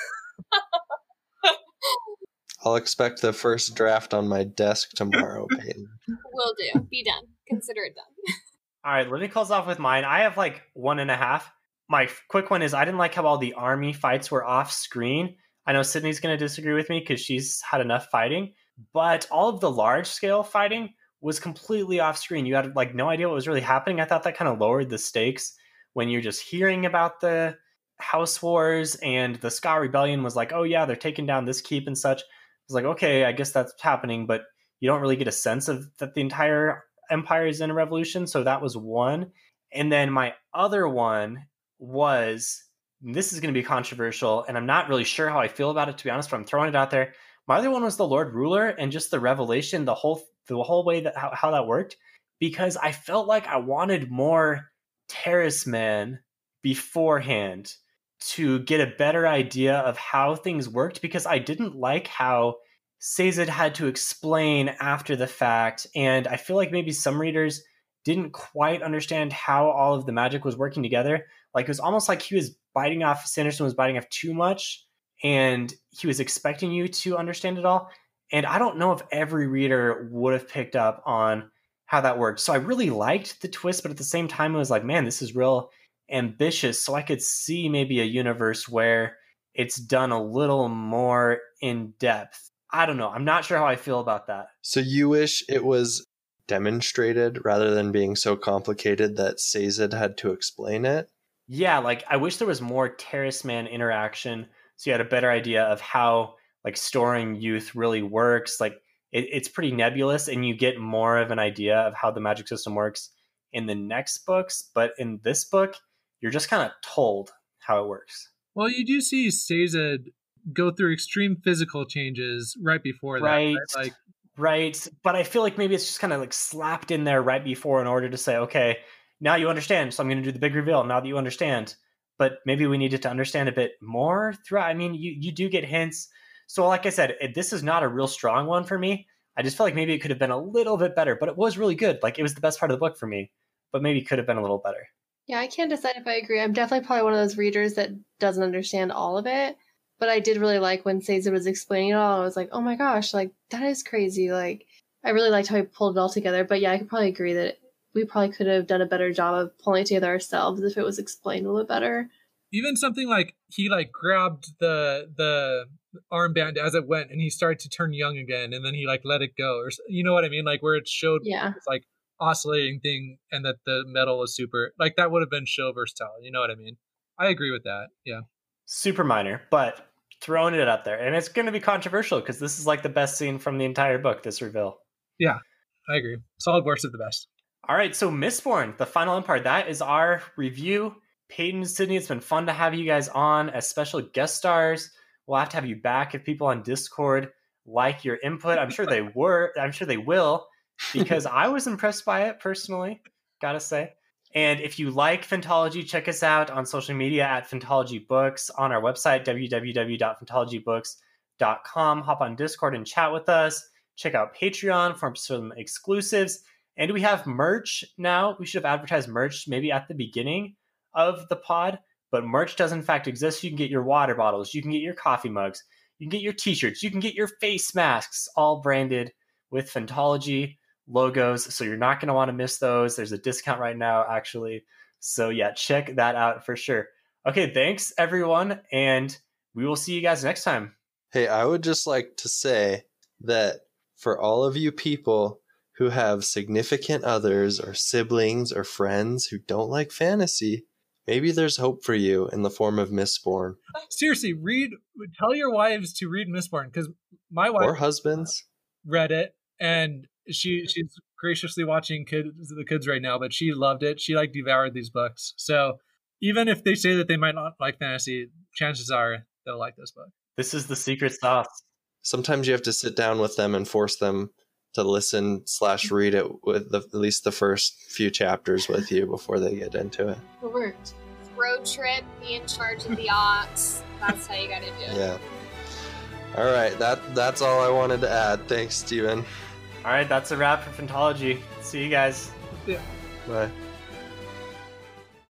I'll expect the first draft on my desk tomorrow, Peyton. will do be done consider it done All right, let me close off with mine. I have like one and a half. My quick one is I didn't like how all the army fights were off screen. I know Sydney's going to disagree with me because she's had enough fighting, but all of the large scale fighting was completely off screen. You had like no idea what was really happening. I thought that kind of lowered the stakes when you're just hearing about the house wars and the Skaa rebellion was like, oh yeah, they're taking down this keep and such. It's like, okay, I guess that's happening, but you don't really get a sense of that the entire empire is in a revolution. So that was one. And then my other one was this is going to be controversial, and I'm not really sure how I feel about it to be honest, but I'm throwing it out there. My other one was the Lord Ruler and just the revelation, the whole the whole way that how, how that worked, because I felt like I wanted more Terrisman beforehand to get a better idea of how things worked because I didn't like how Sazed had to explain after the fact, and I feel like maybe some readers didn't quite understand how all of the magic was working together. Like it was almost like he was biting off Sanderson was biting off too much, and he was expecting you to understand it all. And I don't know if every reader would have picked up on how that worked. So I really liked the twist, but at the same time, it was like, man, this is real ambitious. So I could see maybe a universe where it's done a little more in depth. I don't know. I'm not sure how I feel about that. So you wish it was demonstrated rather than being so complicated that Sazed had to explain it? Yeah, like I wish there was more Terrisman interaction so you had a better idea of how like storing youth really works. Like it, it's pretty nebulous and you get more of an idea of how the magic system works in the next books. But in this book, you're just kind of told how it works. Well, you do see Sazed go through extreme physical changes right before that. Right. Like Right. But I feel like maybe it's just kind of like slapped in there right before in order to say, okay, now you understand. So I'm going to do the big reveal now that you understand. But maybe we needed to understand a bit more throughout. I mean, you, you do get hints. So, like I said, this is not a real strong one for me. I just feel like maybe it could have been a little bit better, but it was really good. Like it was the best part of the book for me, but maybe could have been a little better. Yeah, I can't decide if I agree. I'm definitely probably one of those readers that doesn't understand all of it. But I did really like when Sazed was explaining it all. I was like, oh my gosh, like that is crazy. Like I really liked how he pulled it all together. But yeah, I could probably agree that we probably could have done a better job of pulling it together ourselves if it was explained a little better. even something like he like grabbed the the armband as it went and he started to turn young again and then he like let it go or you know what I mean like where it showed Yeah. it's like oscillating thing and that the metal was super like that would have been show versatile you know what I mean I agree with that yeah Super minor, but throwing it up there. And it's going to be controversial because this is like the best scene from the entire book, this reveal. Yeah I agree solid worst of the best All right, so Mistborn, the Final Empire, that is our review. Peyton, and Sydney, it's been fun to have you guys on as special guest stars. We'll have to have you back if people on Discord like your input. I'm sure they were. I'm sure they will because I was impressed by it personally. Gotta say. And if you like Phantology, check us out on social media at Phantology Books on our website fantology.com. Hop on Discord and chat with us. Check out Patreon for some exclusives. And we have merch now. We should have advertised merch maybe at the beginning of the pod, but merch does in fact exist. You can get your water bottles, you can get your coffee mugs, you can get your t shirts, you can get your face masks, all branded with Phantology logos. So you're not going to want to miss those. There's a discount right now, actually. So yeah, check that out for sure. Okay, thanks everyone. And we will see you guys next time. Hey, I would just like to say that for all of you people who have significant others or siblings or friends who don't like fantasy, maybe there's hope for you in the form of Mistborn. Seriously, read. Tell your wives to read Mistborn because my wife or husbands read it and she she's graciously watching kids the kids right now, but she loved it. She like devoured these books. So even if they say that they might not like fantasy, chances are they'll like this book. This is the secret sauce. Sometimes you have to sit down with them and force them to listen slash read it with the, at least the first few chapters with you before they get into it. It worked. Road trip, be in charge of the aux. That's how you gotta do it. Yeah. All right, that that's all I wanted to add. Thanks, Steven. All right, that's a wrap for Phantology. See you guys. Yeah. Bye.